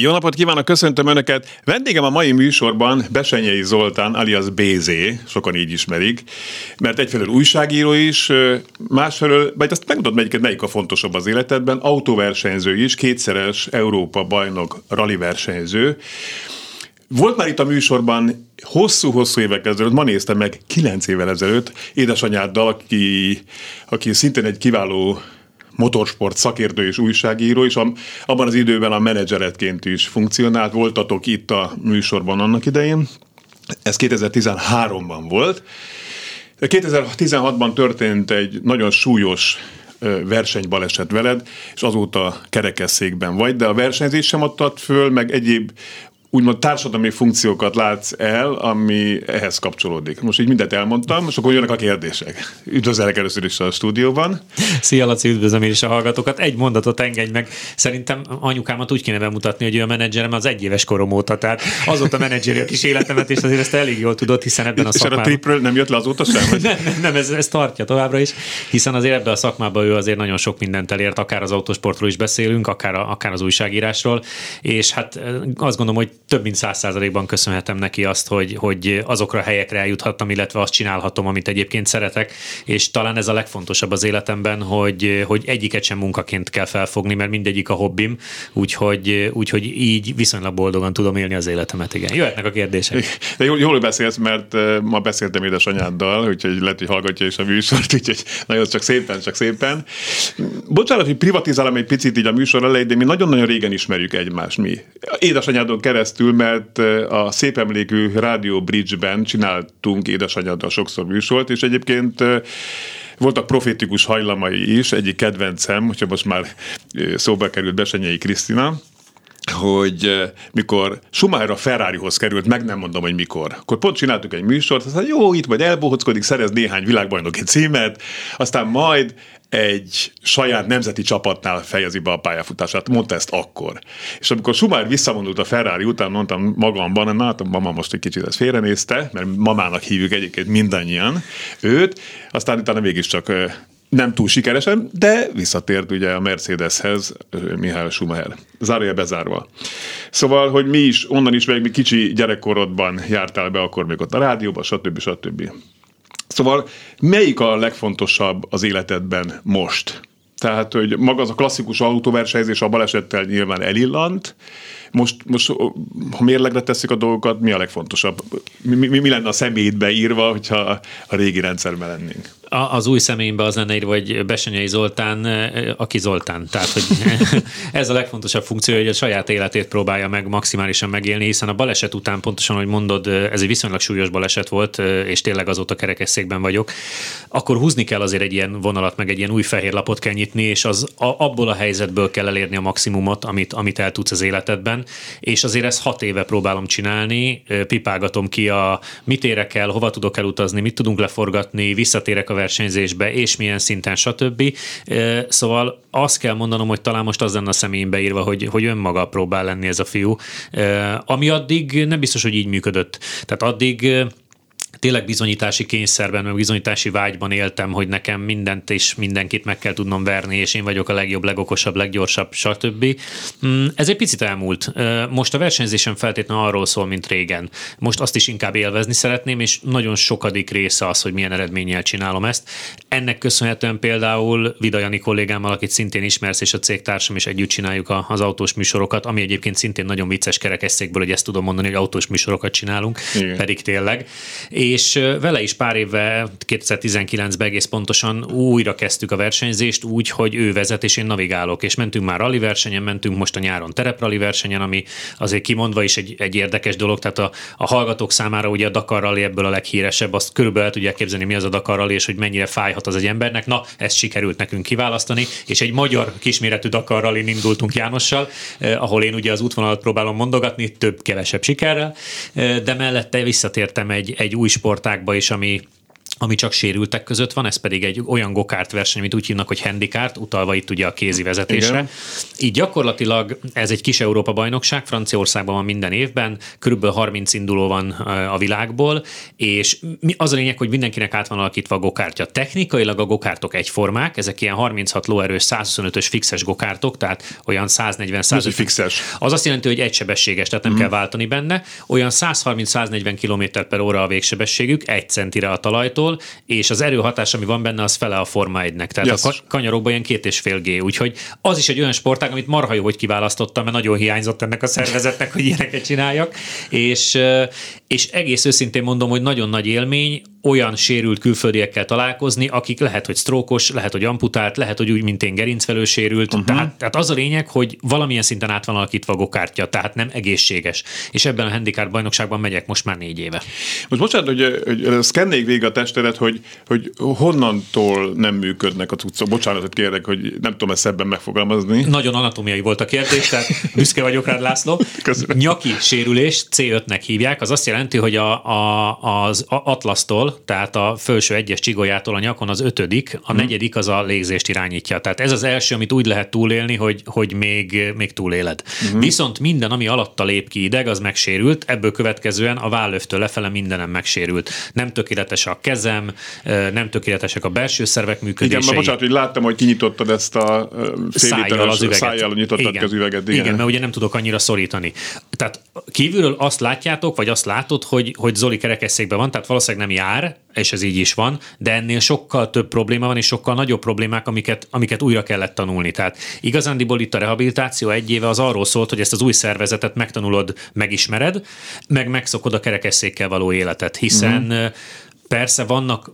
Jó napot kívánok, köszöntöm Önöket! Vendégem a mai műsorban Besenyei Zoltán, alias BZ, sokan így ismerik, mert egyfelől újságíró is, másfelől, vagy azt megmondod, melyiket, melyik a fontosabb az életedben, autóversenyző is, kétszeres Európa bajnok rally versenyző. Volt már itt a műsorban hosszú-hosszú évek ezelőtt, ma néztem meg, kilenc évvel ezelőtt, édesanyáddal, aki, aki szintén egy kiváló motorsport szakértő és újságíró, és abban az időben a menedzseretként is funkcionált. Voltatok itt a műsorban annak idején. Ez 2013-ban volt. 2016-ban történt egy nagyon súlyos versenybaleset veled, és azóta kerekesszékben vagy, de a versenyzés sem adtad föl, meg egyéb úgymond társadalmi funkciókat látsz el, ami ehhez kapcsolódik. Most így mindent elmondtam, és akkor jönnek a kérdések. Üdvözlök először is a stúdióban. Szia Laci, üdvözlöm én is a hallgatókat. Egy mondatot engedj meg. Szerintem anyukámat úgy kéne bemutatni, hogy ő a menedzserem az egy éves korom óta, tehát azóta menedzseri a kis életemet, és azért ezt elég jól tudod, hiszen ebben a szakmában... És a tripről nem jött le azóta sem? nem, nem, nem ez, ez, tartja továbbra is, hiszen azért ebben a szakmában ő azért nagyon sok mindent elért, akár az autósportról is beszélünk, akár, a, akár az újságírásról, és hát azt gondolom, hogy több mint száz százalékban köszönhetem neki azt, hogy, hogy azokra a helyekre eljuthattam, illetve azt csinálhatom, amit egyébként szeretek, és talán ez a legfontosabb az életemben, hogy, hogy egyiket sem munkaként kell felfogni, mert mindegyik a hobbim, úgyhogy, úgyhogy így viszonylag boldogan tudom élni az életemet, igen. Jöhetnek a kérdések. De jól, jól beszélsz, mert ma beszéltem édesanyáddal, úgyhogy lehet, hogy hallgatja is a műsort, úgyhogy nagyon csak szépen, csak szépen. Bocsánat, hogy privatizálom egy picit így a műsor elejét, de mi nagyon-nagyon régen ismerjük egymást mi. Édesanyádon keresztül keresztül, mert a szép emlékű Rádió Bridge-ben csináltunk édesanyáddal sokszor műsort, és egyébként voltak profétikus hajlamai is, egyik kedvencem, hogyha most már szóba került Besenyei Krisztina, hogy mikor Schumacher a Ferrarihoz került, meg nem mondom, hogy mikor, akkor pont csináltuk egy műsort, aztán jó, itt majd elbohockodik, szerez néhány világbajnoki címet, aztán majd egy saját nemzeti csapatnál fejezi be a pályafutását. Mondta ezt akkor. És amikor Schumacher visszamondult a Ferrari után, mondtam magamban, na hát mama most egy kicsit ezt félrenézte, mert mamának hívjuk egyébként mindannyian őt, aztán utána mégiscsak nem túl sikeresen, de visszatért ugye a Mercedeshez Mihály Schumacher. Zárója bezárva. Szóval, hogy mi is, onnan is még kicsi gyerekkorodban jártál be akkor még ott a rádióban, stb. stb. Szóval melyik a legfontosabb az életedben most? Tehát, hogy maga az a klasszikus autóversenyzés a balesettel nyilván elillant. Most, most ha mérlegre teszik a dolgokat, mi a legfontosabb? Mi, mi, mi lenne a személyidbe írva, hogyha a régi rendszerben lennénk? az új személyemben az lenne írva, hogy Besenyei Zoltán, aki Zoltán. Tehát, hogy ez a legfontosabb funkció, hogy a saját életét próbálja meg maximálisan megélni, hiszen a baleset után pontosan, hogy mondod, ez egy viszonylag súlyos baleset volt, és tényleg azóta kerekesszékben vagyok, akkor húzni kell azért egy ilyen vonalat, meg egy ilyen új fehér lapot kell nyitni, és az a, abból a helyzetből kell elérni a maximumot, amit, amit el tudsz az életedben, és azért ezt hat éve próbálom csinálni, pipálgatom ki a mit érek el, hova tudok elutazni, mit tudunk leforgatni, visszatérek a versenyzésbe, és milyen szinten, stb. Szóval azt kell mondanom, hogy talán most az lenne a személyembe írva, hogy, hogy önmaga próbál lenni ez a fiú, ami addig nem biztos, hogy így működött. Tehát addig tényleg bizonyítási kényszerben, meg bizonyítási vágyban éltem, hogy nekem mindent és mindenkit meg kell tudnom verni, és én vagyok a legjobb, legokosabb, leggyorsabb, stb. Mm, ez egy picit elmúlt. Most a versenyzésem feltétlenül arról szól, mint régen. Most azt is inkább élvezni szeretném, és nagyon sokadik része az, hogy milyen eredménnyel csinálom ezt. Ennek köszönhetően például Vidajani kollégámmal, akit szintén ismersz, és a cégtársam is együtt csináljuk az autós műsorokat, ami egyébként szintén nagyon vicces kerekesszékből, hogy ezt tudom mondani, hogy autós műsorokat csinálunk, Igen. pedig tényleg és vele is pár évvel, 2019-ben egész pontosan újra kezdtük a versenyzést úgy, hogy ő vezet és én navigálok, és mentünk már rally versenyen, mentünk most a nyáron tereprali versenyen, ami azért kimondva is egy, egy érdekes dolog, tehát a, a hallgatók számára ugye a Dakar Rally ebből a leghíresebb, azt körülbelül el tudják képzelni, mi az a Dakar Rally, és hogy mennyire fájhat az egy embernek. Na, ezt sikerült nekünk kiválasztani, és egy magyar kisméretű Dakar Rally indultunk Jánossal, eh, ahol én ugye az útvonalat próbálom mondogatni, több-kevesebb sikerrel, eh, de mellette visszatértem egy, egy új sportákba is, ami ami csak sérültek között van, ez pedig egy olyan gokárt verseny, amit úgy hívnak, hogy handikárt, utalva itt ugye a kézi vezetésre. Igen. Így gyakorlatilag ez egy kis Európa bajnokság, Franciaországban van minden évben, körülbelül 30 induló van a világból, és az a lényeg, hogy mindenkinek át van alakítva a gokártya. Technikailag a gokártok egyformák, ezek ilyen 36 lóerős, 125-ös fixes gokártok, tehát olyan 140 150 fixes. Az azt jelenti, hogy egysebességes, tehát nem mm. kell váltani benne. Olyan 130-140 km per óra a végsebességük, egy centire a talajtól, autótól, és az erőhatás, ami van benne, az fele a Forma 1-nek. Tehát yes. a kanyarokban ilyen két és fél G. Úgyhogy az is egy olyan sportág, amit marha jó, hogy kiválasztottam, mert nagyon hiányzott ennek a szervezetnek, hogy ilyeneket csináljak. És, és egész őszintén mondom, hogy nagyon nagy élmény olyan sérült külföldiekkel találkozni, akik lehet, hogy sztrókos, lehet, hogy amputált, lehet, hogy úgy, mint én gerincvelő sérült. Uh-huh. Tehát, tehát az a lényeg, hogy valamilyen szinten át van alakítva a gokártya, tehát nem egészséges. És ebben a handicap bajnokságban megyek most már négy éve. Most bocsánat, hogy, hogy szkennék végig a testedet, hogy, hogy honnantól nem működnek a cuccok. Bocsánatot kérek, hogy nem tudom ezt ebben megfogalmazni. Nagyon anatomiai volt a kérdés, tehát büszke vagyok rád, László. Köszönöm. Nyaki sérülés, C5-nek hívják, az azt jelenti, hogy a, a, az atlasztól, tehát a felső egyes csigolyától a nyakon az ötödik, a hmm. negyedik az a légzést irányítja. Tehát ez az első, amit úgy lehet túlélni, hogy, hogy még, még túléled. Hmm. Viszont minden, ami alatta lép ki ideg, az megsérült, ebből következően a vállöftől lefele mindenem megsérült. Nem tökéletes a kezem, nem tökéletesek a belső szervek működései. Igen, mert bocsánat, hogy láttam, hogy kinyitottad ezt a fél szájjal az üveget. Szájjal nyitottad igen. az üveget. Igen. igen, mert ugye nem tudok annyira szorítani. Tehát kívülről azt látjátok, vagy azt látod, hogy, hogy Zoli kerekesszékben van, tehát valószínűleg nem jár, és ez így is van, de ennél sokkal több probléma van, és sokkal nagyobb problémák, amiket, amiket újra kellett tanulni. Tehát igazándiból itt a rehabilitáció egy éve az arról szólt, hogy ezt az új szervezetet megtanulod, megismered, meg megszokod a kerekesszékkel való életet, hiszen mm-hmm. Persze vannak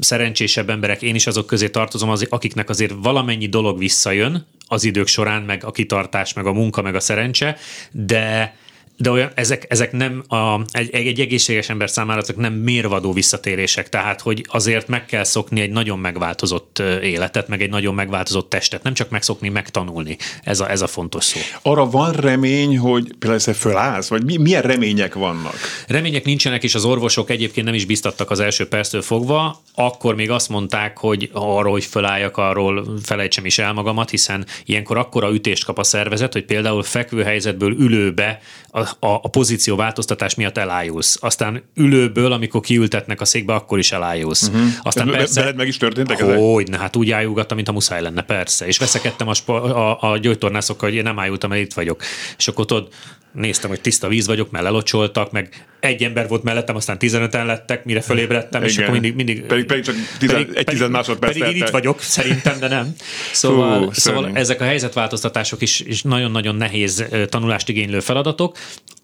szerencsésebb emberek, én is azok közé tartozom, az, akiknek azért valamennyi dolog visszajön az idők során, meg a kitartás, meg a munka, meg a szerencse, de de olyan, ezek, ezek nem a, egy, egy egészséges ember számára ezek nem mérvadó visszatérések, tehát hogy azért meg kell szokni egy nagyon megváltozott életet, meg egy nagyon megváltozott testet, nem csak megszokni, megtanulni. Ez a, ez a fontos szó. Arra van remény, hogy például fölállsz, vagy mi, milyen remények vannak? Remények nincsenek, és az orvosok egyébként nem is biztattak az első perctől fogva, akkor még azt mondták, hogy arról, hogy fölálljak, arról felejtsem is el magamat, hiszen ilyenkor akkora ütést kap a szervezet, hogy például fekvő helyzetből ülőbe a, a, a pozíció változtatás miatt elájulsz. Aztán ülőből, amikor kiültetnek a székbe, akkor is elájulsz. Uh-huh. Aztán persze, veled meg is történtek ezek? Hogy, ne, hát úgy ájulgattam, mint a muszáj lenne, persze. És veszekedtem a, a, a gyógytornászokkal, hogy én nem ájultam, mert itt vagyok. És akkor tudod, néztem, hogy tiszta víz vagyok, mert lelocsoltak, meg egy ember volt mellettem, aztán 15-en lettek, mire fölébredtem, Igen. és akkor mindig... mindig pedig, pedig csak tizen, pedig, egy tized másodperc. Pedig én itt vagyok, szerintem, de nem. Szóval, Hú, szóval ezek a helyzetváltoztatások is, is nagyon-nagyon nehéz tanulást igénylő feladatok.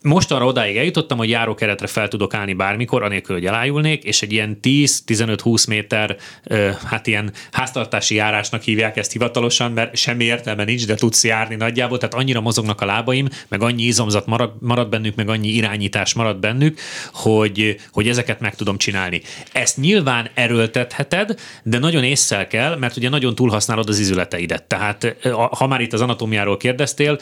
Most arra odáig eljutottam, hogy járókeretre fel tudok állni bármikor, anélkül, hogy elájulnék, és egy ilyen 10-15-20 méter, hát ilyen háztartási járásnak hívják ezt hivatalosan, mert semmi értelme nincs, de tudsz járni nagyjából, tehát annyira mozognak a lábaim, meg annyi izomzat marad, marad bennük, meg annyi irányítás marad bennük, hogy, hogy ezeket meg tudom csinálni. Ezt nyilván erőltetheted, de nagyon észszel kell, mert ugye nagyon túlhasználod az izületeidet. Tehát ha már itt az anatómiáról kérdeztél,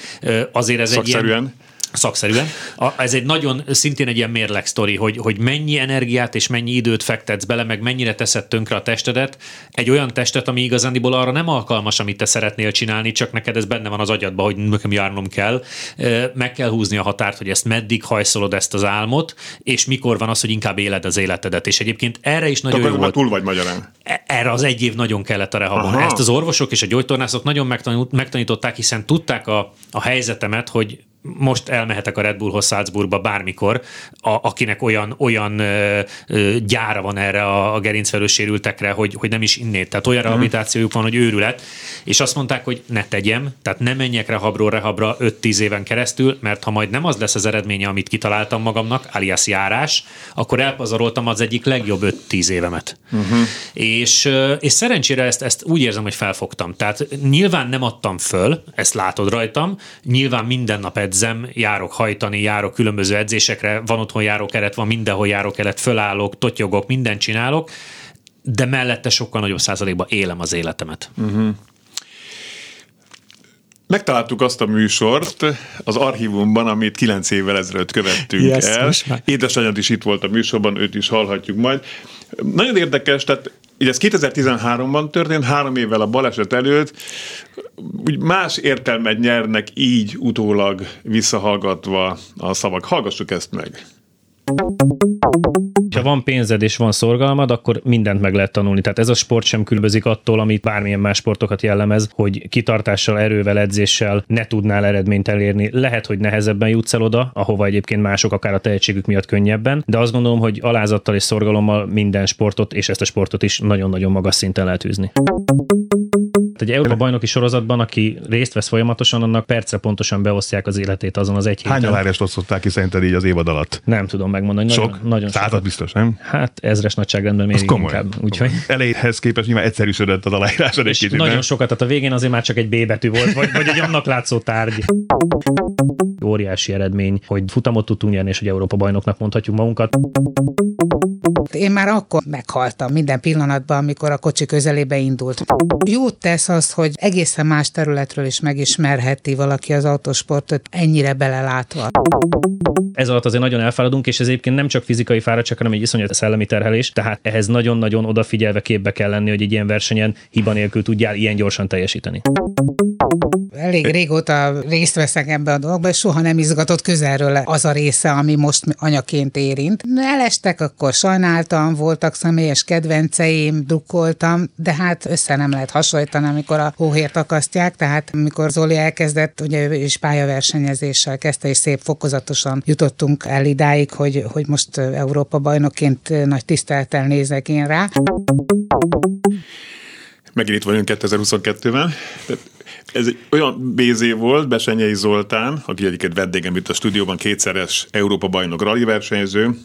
azért ez egy ilyen szakszerűen. A, ez egy nagyon, szintén egy ilyen mérleg sztori, hogy, hogy mennyi energiát és mennyi időt fektetsz bele, meg mennyire teszed tönkre a testedet. Egy olyan testet, ami igazándiból arra nem alkalmas, amit te szeretnél csinálni, csak neked ez benne van az agyadban, hogy nekem járnom kell. Meg kell húzni a határt, hogy ezt meddig hajszolod ezt az álmot, és mikor van az, hogy inkább éled az életedet. És egyébként erre is nagyon jó volt. túl vagy magyarán. E, erre az egy év nagyon kellett a rehabon. Aha. Ezt az orvosok és a gyógytornászok nagyon megtanították, hiszen tudták a, a helyzetemet, hogy most elmehetek a Red Bullhoz Salzburgba bármikor, a, akinek olyan, olyan ö, ö, gyára van erre a, a gerincvelős sérültekre, hogy, hogy nem is innét. Tehát olyan uh-huh. rehabilitációjuk van, hogy őrület. És azt mondták, hogy ne tegyem, tehát ne menjek rehabról rehabra 5-10 éven keresztül, mert ha majd nem az lesz az eredménye, amit kitaláltam magamnak, alias járás, akkor elpazaroltam az egyik legjobb 5-10 évemet. Uh-huh. És, és szerencsére ezt, ezt úgy érzem, hogy felfogtam. Tehát nyilván nem adtam föl, ezt látod rajtam, nyilván minden nap edzem, járok hajtani, járok különböző edzésekre, van otthon járókeret, van mindenhol járókeret, fölállok, totyogok, mindent csinálok, de mellette sokkal nagyobb százalékban élem az életemet. Uh-huh. Megtaláltuk azt a műsort az archívumban, amit kilenc évvel ezelőtt követtünk yes, el. Édesanyád is itt volt a műsorban, őt is hallhatjuk majd. Nagyon érdekes, tehát így ez 2013-ban történt, három évvel a baleset előtt, úgy más értelmet nyernek így utólag visszahallgatva a szavak. Hallgassuk ezt meg. Ha van pénzed és van szorgalmad, akkor mindent meg lehet tanulni. Tehát ez a sport sem különbözik attól, amit bármilyen más sportokat jellemez, hogy kitartással, erővel, edzéssel ne tudnál eredményt elérni. Lehet, hogy nehezebben jutsz el oda, ahova egyébként mások akár a tehetségük miatt könnyebben, de azt gondolom, hogy alázattal és szorgalommal minden sportot, és ezt a sportot is nagyon-nagyon magas szinten lehet űzni. Egy Európa bajnoki sorozatban, aki részt vesz folyamatosan, annak percre pontosan beosztják az életét azon az egy héten. Hány alárást osztották ki szerinted így az évad alatt? Nem tudom megmondani. Nagyon, Sok? Nagyon Század biztos, nem? Hát ezres nagyságrendben komoly. inkább. Úgyhogy... Elejéhez képest nyilván egyszerűsödött az aláírásod egy kicsit. Nagyon nem? sokat, tehát a végén azért már csak egy B betű volt, vagy, vagy egy annak látszó tárgy. Óriási eredmény, hogy futamot tudtunk nyerni, és hogy Európa bajnoknak mondhatjuk magunkat. Én már akkor meghaltam minden pillanatban, amikor a kocsi közelébe indult. Jót tesz az, hogy egészen más területről is megismerheti valaki az autósportot ennyire belelátva. Ez alatt azért nagyon elfáradunk, és ez egyébként nem csak fizikai fáradtság, hanem egy iszonyat szellemi terhelés, tehát ehhez nagyon-nagyon odafigyelve képbe kell lenni, hogy egy ilyen versenyen hiba nélkül tudjál ilyen gyorsan teljesíteni. Elég régóta részt veszek ebbe a dologba, és soha nem izgatott közelről az a része, ami most anyaként érint. Elestek, akkor sajnáltam, voltak személyes kedvenceim, drukkoltam, de hát össze nem lehet hasonlítani, amikor a hóhért akasztják, tehát amikor Zoli elkezdett, ugye ő is pályaversenyezéssel kezdte, és szép fokozatosan jutottunk el idáig, hogy, hogy most Európa bajnokként nagy tisztelettel nézek én rá. Megint itt vagyunk 2022-ben. Ez egy olyan BZ volt, Besenyei Zoltán, aki egyiket vendégem itt a stúdióban, kétszeres Európa bajnok rally versenyző,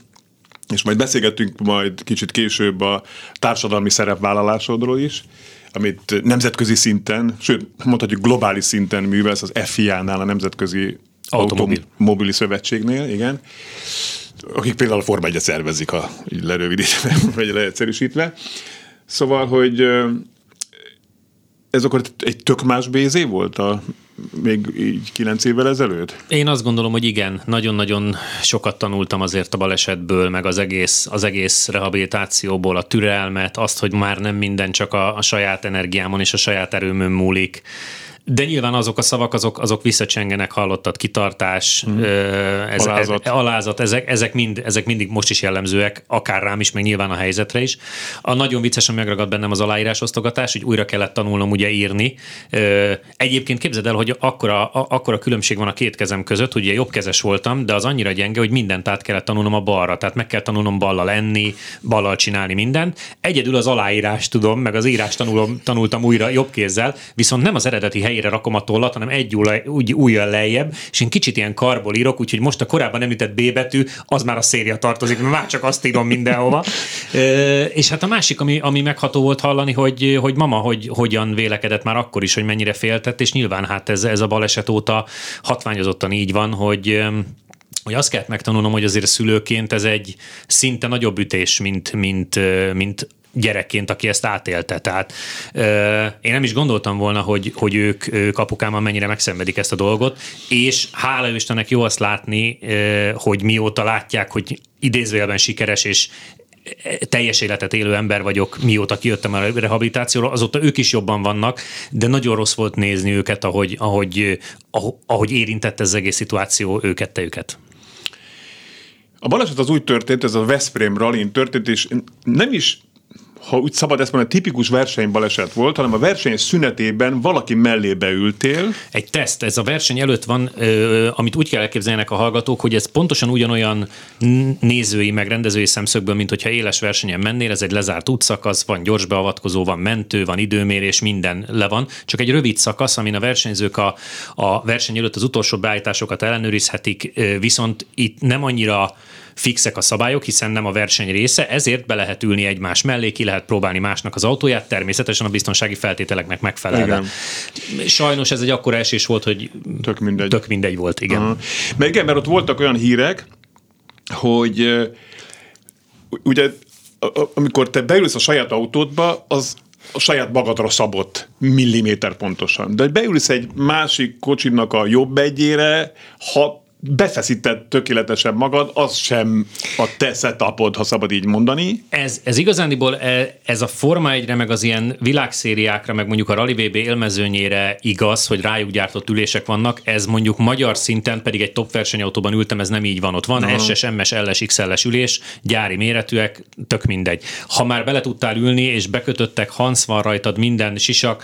és majd beszélgetünk majd kicsit később a társadalmi szerepvállalásodról is, amit nemzetközi szinten, sőt, mondhatjuk globális szinten művelsz az FIA-nál, a Nemzetközi Automobil. Automobili Szövetségnél, igen akik például a Forma 1 szervezik, ha így lerövidítve, vagy leegyszerűsítve. Szóval, hogy ez akkor egy tök más BZ volt a még így kilenc évvel ezelőtt? Én azt gondolom, hogy igen, nagyon-nagyon sokat tanultam azért a balesetből, meg az egész, az egész rehabilitációból, a türelmet, azt, hogy már nem minden csak a, a saját energiámon és a saját erőmön múlik, de nyilván azok a szavak, azok, azok visszacsengenek, hallottad, kitartás, hmm. ez, alázat, ez, alázat ezek, ezek, mind, ezek mindig most is jellemzőek, akár rám is, meg nyilván a helyzetre is. A nagyon viccesen megragad bennem az aláírás osztogatás, hogy újra kellett tanulnom ugye írni. Egyébként képzeld el, hogy akkora, akkora különbség van a két kezem között, hogy ugye jobbkezes voltam, de az annyira gyenge, hogy mindent át kellett tanulnom a balra, tehát meg kell tanulnom ballal lenni, ballal csinálni mindent. Egyedül az aláírás tudom, meg az írás tanulom, tanultam újra jobb kézzel, viszont nem az eredeti hely helyére rakom a tollat, hanem egy úgy újjal lejjebb, és én kicsit ilyen karból írok, úgyhogy most a korábban említett B betű, az már a széria tartozik, mert már csak azt írom mindenhova. és hát a másik, ami, ami megható volt hallani, hogy, hogy mama hogy, hogyan vélekedett már akkor is, hogy mennyire féltett, és nyilván hát ez, ez a baleset óta hatványozottan így van, hogy hogy azt kellett megtanulnom, hogy azért szülőként ez egy szinte nagyobb ütés, mint, mint, mint gyerekként, aki ezt átélte. Tehát ö, én nem is gondoltam volna, hogy, hogy ők, ők apukámmal mennyire megszenvedik ezt a dolgot, és hála Istennek jó azt látni, ö, hogy mióta látják, hogy idézőjelben sikeres és teljes életet élő ember vagyok, mióta kijöttem a rehabilitációról, azóta ők is jobban vannak, de nagyon rossz volt nézni őket, ahogy, ahogy, ahogy érintett ez az egész szituáció őket, te őket. A baleset az úgy történt, ez a Veszprém rallin történt, és nem is ha úgy szabad ezt mondani, tipikus versenybaleset volt, hanem a verseny szünetében valaki mellébe ültél. Egy teszt, ez a verseny előtt van, amit úgy kell elképzeljenek a hallgatók, hogy ez pontosan ugyanolyan nézői, meg rendezői szemszögből, mint hogyha éles versenyen mennél, ez egy lezárt útszakasz, van gyors beavatkozó, van mentő, van időmérés, minden le van, csak egy rövid szakasz, amin a versenyzők a, a verseny előtt az utolsó beállításokat ellenőrizhetik, viszont itt nem annyira fixek a szabályok, hiszen nem a verseny része, ezért be lehet ülni egymás mellé, ki lehet próbálni másnak az autóját, természetesen a biztonsági feltételeknek megfelelve. Igen. Sajnos ez egy akkora esés volt, hogy tök mindegy, tök mindegy volt, igen. Aha. Mert igen, mert ott voltak olyan hírek, hogy ugye amikor te beülsz a saját autódba, az a saját magadra szabott milliméter pontosan. De beülsz egy másik kocsinak a jobb egyére, ha befeszített tökéletesen magad, az sem a te setupod, ha szabad így mondani. Ez, ez igazándiból e, ez a Forma 1 meg az ilyen világszériákra, meg mondjuk a Rally VB élmezőnyére igaz, hogy rájuk gyártott ülések vannak, ez mondjuk magyar szinten pedig egy top versenyautóban ültem, ez nem így van. Ott van no. SS, MS, LS, XLS ülés, gyári méretűek, tök mindegy. Ha már bele tudtál ülni, és bekötöttek, Hans van rajtad, minden sisak,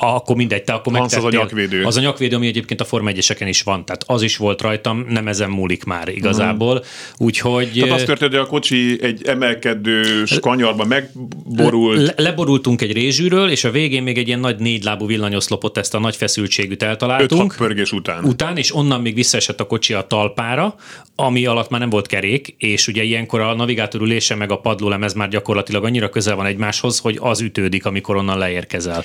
akkor mindegy, te akkor Hans az a nyakvédő. Az a nyakvédő, ami egyébként a Forma 1 is van, tehát az is volt rajtam, nem ezen múlik már igazából. Uh-huh. Úgyhogy... Tehát azt történt, hogy a kocsi egy emelkedő kanyarba megborult. Le, leborultunk egy rézsűről, és a végén még egy ilyen nagy négylábú villanyoszlopot, ezt a nagy feszültségűt eltaláltunk. 5 pörgés után. Után, és onnan még visszaesett a kocsi a talpára, ami alatt már nem volt kerék, és ugye ilyenkor a navigátor ülése meg a padlólemez már gyakorlatilag annyira közel van egymáshoz, hogy az ütődik, amikor onnan leérkezel.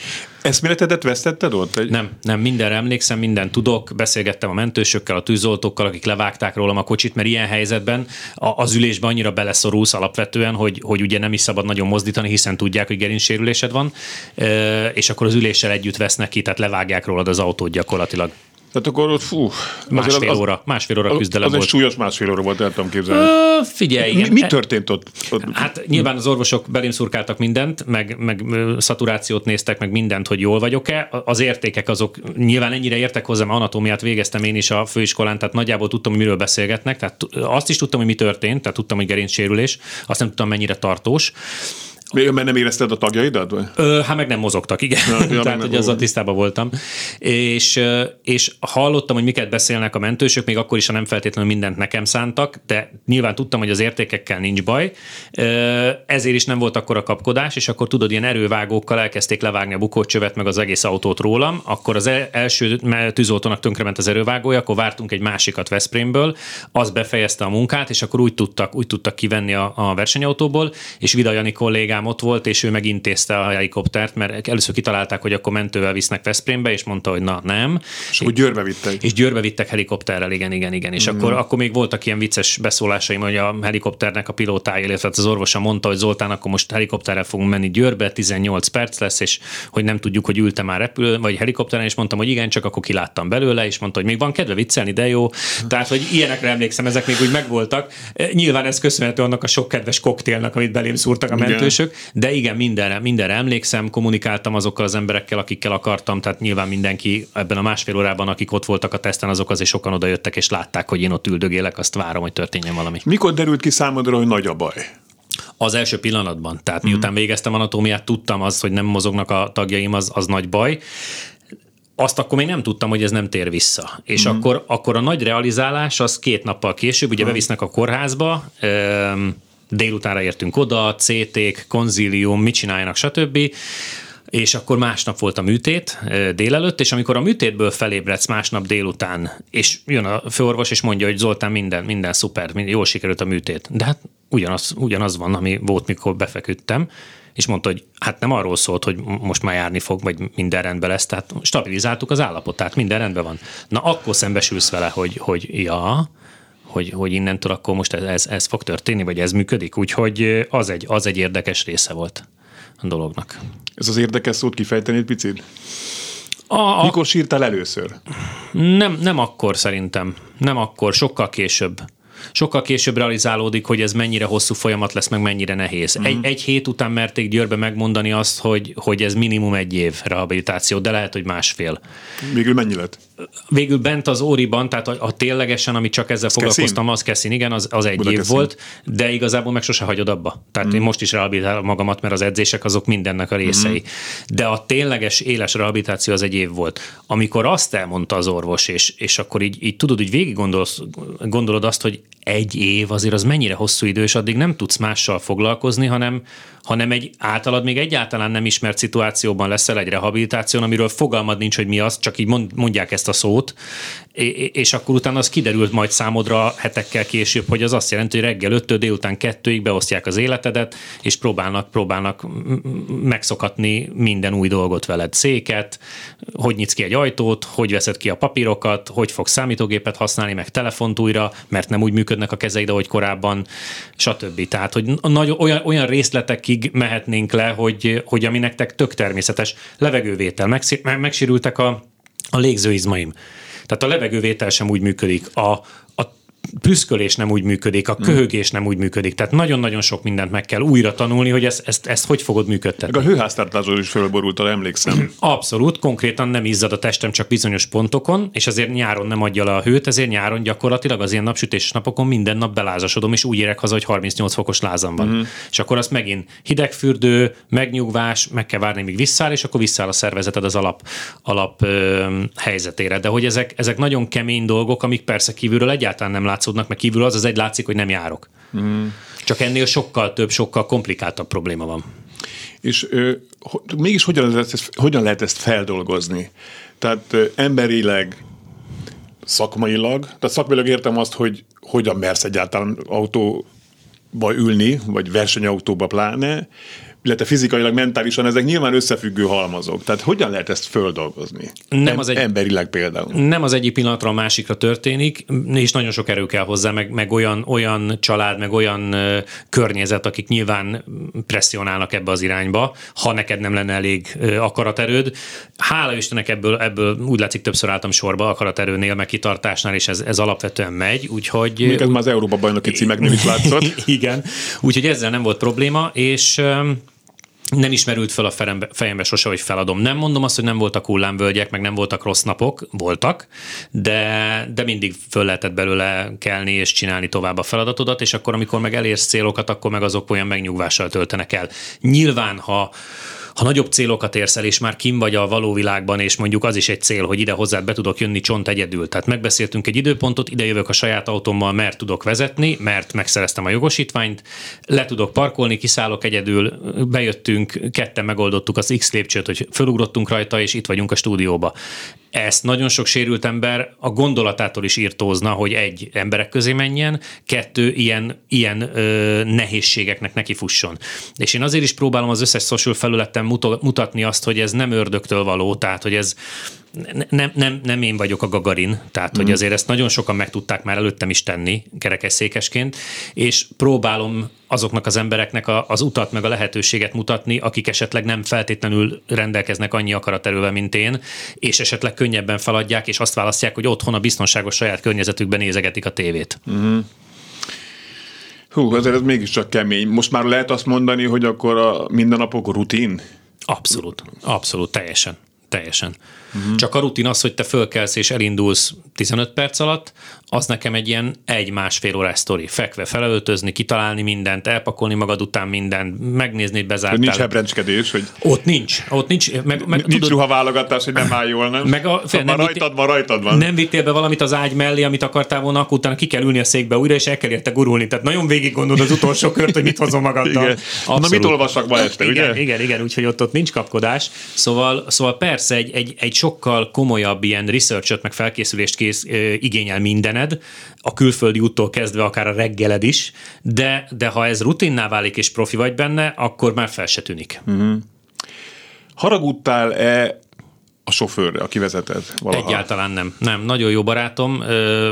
Eszméletedet vesztetted ott? Egy... Nem, nem, mindenre emlékszem, minden tudok, beszélgettem a mentősökkel, a tűzoltókkal, akik levágták rólam a kocsit, mert ilyen helyzetben az ülésben annyira beleszorulsz alapvetően, hogy, hogy ugye nem is szabad nagyon mozdítani, hiszen tudják, hogy gerincsérülésed van, és akkor az üléssel együtt vesznek ki, tehát levágják rólad az autót gyakorlatilag. Tehát akkor ott, fú. Másfél az, óra, másfél óra küzdelem az volt. egy súlyos másfél óra volt, el tudom képzelni. Ö, figyelj, igen. Mi, mi történt ott? ott? Hát nyilván az orvosok belém szurkáltak mindent, meg, meg szaturációt néztek, meg mindent, hogy jól vagyok-e. Az értékek azok nyilván ennyire értek hozzám, anatómiát végeztem én is a főiskolán, tehát nagyjából tudtam, hogy miről beszélgetnek. Tehát azt is tudtam, hogy mi történt, tehát tudtam, hogy gerincsérülés, azt nem tudtam, mennyire tartós. Még mert nem érezted a tagjaidat? Vagy? Ö, hát meg nem mozogtak, igen. Na, ja, Tehát, hogy azzal tisztában voltam. És, és hallottam, hogy miket beszélnek a mentősök, még akkor is, ha nem feltétlenül mindent nekem szántak, de nyilván tudtam, hogy az értékekkel nincs baj. Ezért is nem volt akkor a kapkodás, és akkor tudod, ilyen erővágókkal elkezdték levágni a bukócsövet, meg az egész autót rólam. Akkor az első tűzoltónak tönkrement az erővágója, akkor vártunk egy másikat Veszprémből, az befejezte a munkát, és akkor úgy tudtak, úgy tudtak kivenni a, a versenyautóból, és Vida Jani kollégám kollégám ott volt, és ő megintézte a helikoptert, mert először kitalálták, hogy akkor mentővel visznek Veszprémbe, és mondta, hogy na nem. És akkor Győrbe vittek. És Győrbe vittek helikopterrel, igen, igen, igen. És mm. akkor, akkor még voltak ilyen vicces beszólásaim, hogy a helikopternek a pilótája, illetve az orvosa mondta, hogy Zoltán, akkor most helikopterrel fogunk menni Győrbe, 18 perc lesz, és hogy nem tudjuk, hogy ülte már repülő, vagy helikopteren, és mondtam, hogy igen, csak akkor kiláttam belőle, és mondta, hogy még van kedve viccelni, de jó. Tehát, hogy ilyenekre emlékszem, ezek még úgy megvoltak. Nyilván ez köszönhető annak a sok kedves koktélnak, amit belém szúrtak a mentősök, időszök, de igen, mindenre, mindenre emlékszem, kommunikáltam azokkal az emberekkel, akikkel akartam, tehát nyilván mindenki ebben a másfél órában, akik ott voltak a teszten, azok azért sokan oda jöttek és látták, hogy én ott üldögélek, azt várom, hogy történjen valami. Mikor derült ki számodra, hogy nagy a baj? Az első pillanatban. Tehát mm. miután végeztem anatómiát, tudtam azt, hogy nem mozognak a tagjaim, az, az nagy baj azt akkor még nem tudtam, hogy ez nem tér vissza. És mm. akkor, akkor a nagy realizálás az két nappal később, ugye bevisznek a kórházba, délutánra értünk oda, CT-k, konzílium, mit csináljanak, stb. És akkor másnap volt a műtét délelőtt, és amikor a műtétből felébredsz másnap délután, és jön a főorvos, és mondja, hogy Zoltán, minden, minden szuper, jól sikerült a műtét. De hát ugyanaz, ugyanaz van, ami volt, mikor befeküdtem, és mondta, hogy hát nem arról szólt, hogy most már járni fog, vagy minden rendben lesz, tehát stabilizáltuk az állapotát, minden rendben van. Na akkor szembesülsz vele, hogy, hogy ja, hogy, hogy innentől akkor most ez, ez fog történni, vagy ez működik. Úgyhogy az egy, az egy érdekes része volt a dolognak. Ez az érdekes szót kifejteni egy picit? A, a... Mikor sírtál először? Nem, nem akkor szerintem. Nem akkor, sokkal később sokkal később realizálódik, hogy ez mennyire hosszú folyamat lesz, meg mennyire nehéz. Uh-huh. Egy, egy hét után merték Győrbe megmondani azt, hogy, hogy ez minimum egy év rehabilitáció, de lehet, hogy másfél. Végül mennyi lett? Végül bent az Óriban, tehát a, a ténylegesen, ami csak ezzel foglalkoztam, az Keszin, igen, az, az egy év volt, de igazából meg sose hagyod abba. Tehát uh-huh. én most is rehabilitálom magamat, mert az edzések azok mindennek a részei. Uh-huh. De a tényleges éles rehabilitáció az egy év volt. Amikor azt elmondta az orvos, és, és akkor így, így tudod, hogy végig gondolsz, gondolod azt, hogy egy év azért az mennyire hosszú idő, és addig nem tudsz mással foglalkozni, hanem, hanem egy általad még egyáltalán nem ismert szituációban leszel egy rehabilitáción, amiről fogalmad nincs, hogy mi az, csak így mondják ezt a szót, és akkor utána az kiderült majd számodra hetekkel később, hogy az azt jelenti, hogy reggel 5 délután 2 beosztják az életedet, és próbálnak, próbálnak megszokatni minden új dolgot veled. Széket, hogy nyitsz ki egy ajtót, hogy veszed ki a papírokat, hogy fogsz számítógépet használni, meg telefont újra, mert nem úgy működnek a kezeid, ahogy korábban, stb. Tehát, hogy nagy, olyan, olyan részletekig odáig mehetnénk le, hogy, hogy ami nektek tök természetes, levegővétel, megsérültek a, a légzőizmaim. Tehát a levegővétel sem úgy működik, a, a prüszkölés nem úgy működik, a hmm. köhögés nem úgy működik. Tehát nagyon-nagyon sok mindent meg kell újra tanulni, hogy ezt, ezt, ezt hogy fogod működtetni. A hőháztartásról is fölborult, emlékszem. Abszolút, konkrétan nem izzad a testem csak bizonyos pontokon, és azért nyáron nem adja le a hőt, ezért nyáron gyakorlatilag az ilyen napsütéses napokon minden nap belázasodom, és úgy érek haza, hogy 38 fokos lázam van. Mm. És akkor azt megint hidegfürdő, megnyugvás, meg kell várni, míg visszáll, és akkor visszáll a szervezeted az alap, alap ö, helyzetére. De hogy ezek, ezek nagyon kemény dolgok, amik persze kívülről egyáltalán nem látszódnak, meg kívül az az egy látszik, hogy nem járok. Mm. Csak ennél sokkal több, sokkal komplikáltabb probléma van. És ö, mégis hogyan lehet, ezt, hogyan lehet ezt feldolgozni? Tehát ö, emberileg, szakmailag, tehát szakmailag értem azt, hogy hogyan mersz egyáltalán autóba ülni, vagy versenyautóba pláne, illetve fizikailag, mentálisan, ezek nyilván összefüggő halmazok. Tehát hogyan lehet ezt földolgozni? Nem em- az egy, emberileg például. Nem az egyik pillanatra a másikra történik, és nagyon sok erő kell hozzá, meg, meg olyan, olyan család, meg olyan környezet, akik nyilván presszionálnak ebbe az irányba, ha neked nem lenne elég akaraterőd. Hála Istennek ebből, ebből úgy látszik többször álltam sorba akaraterőnél, meg kitartásnál, és ez, ez alapvetően megy, úgyhogy... Még ez már az Európa bajnoki címeknél is látszott. Igen, úgyhogy ezzel nem volt probléma, és nem ismerült fel a fejembe sose, hogy feladom. Nem mondom azt, hogy nem voltak hullámvölgyek, meg nem voltak rossz napok, voltak, de, de mindig föl lehetett belőle kelni és csinálni tovább a feladatodat, és akkor, amikor meg elérsz célokat, akkor meg azok olyan megnyugvással töltenek el. Nyilván, ha ha nagyobb célokat érsz el, és már kim vagy a való világban, és mondjuk az is egy cél, hogy ide hozzád be tudok jönni csont egyedül. Tehát megbeszéltünk egy időpontot, ide jövök a saját autómmal, mert tudok vezetni, mert megszereztem a jogosítványt, le tudok parkolni, kiszállok egyedül, bejöttünk, ketten megoldottuk az X lépcsőt, hogy fölugrottunk rajta, és itt vagyunk a stúdióba ezt nagyon sok sérült ember a gondolatától is írtózna, hogy egy, emberek közé menjen, kettő, ilyen, ilyen ö, nehézségeknek neki fusson. És én azért is próbálom az összes social felületen mutatni azt, hogy ez nem ördögtől való, tehát hogy ez nem, nem, nem én vagyok a Gagarin, tehát mm. hogy azért ezt nagyon sokan meg tudták már előttem is tenni kerekesszékesként, és próbálom azoknak az embereknek a, az utat meg a lehetőséget mutatni, akik esetleg nem feltétlenül rendelkeznek annyi akaraterővel, mint én, és esetleg könnyebben feladják, és azt választják, hogy otthon a biztonságos saját környezetükben nézegetik a tévét. Mm. Hú, azért ez mégiscsak kemény. Most már lehet azt mondani, hogy akkor a mindennapok rutin? Abszolút, abszolút, teljesen. Teljesen. Uh-huh. Csak a rutin az, hogy te fölkelsz és elindulsz 15 perc alatt, az nekem egy ilyen egy-másfél órás sztori. Fekve felöltözni, kitalálni mindent, elpakolni magad után mindent, megnézni, bezártál. Nincs hebrencskedés, hogy... Ott nincs, ott nincs. Meg, meg, nincs tudod, ruhaválogatás, hogy nem áll jól, nem? Meg a, fél, nem rajtad van, rajtad van. Nem vittél be valamit az ágy mellé, amit akartál volna, akkor utána ki kell ülni a székbe újra, és el kell érte gurulni. Tehát nagyon végig gondolod az utolsó kört, hogy mit hozom magaddal. Igen. Na mit olvassak ma este, igen, ugye? Igen, igen, úgyhogy ott, ott nincs kapkodás. Szóval, szóval persze egy, egy, egy sokkal komolyabb ilyen research meg felkészülést kész, igényel mindened, a külföldi úttól kezdve akár a reggeled is, de, de ha ez rutinná válik és profi vagy benne, akkor már fel se tűnik. Uh-huh. Haragudtál-e a sofőrre, aki vezetett valaha? Egyáltalán nem. Nem, nagyon jó barátom,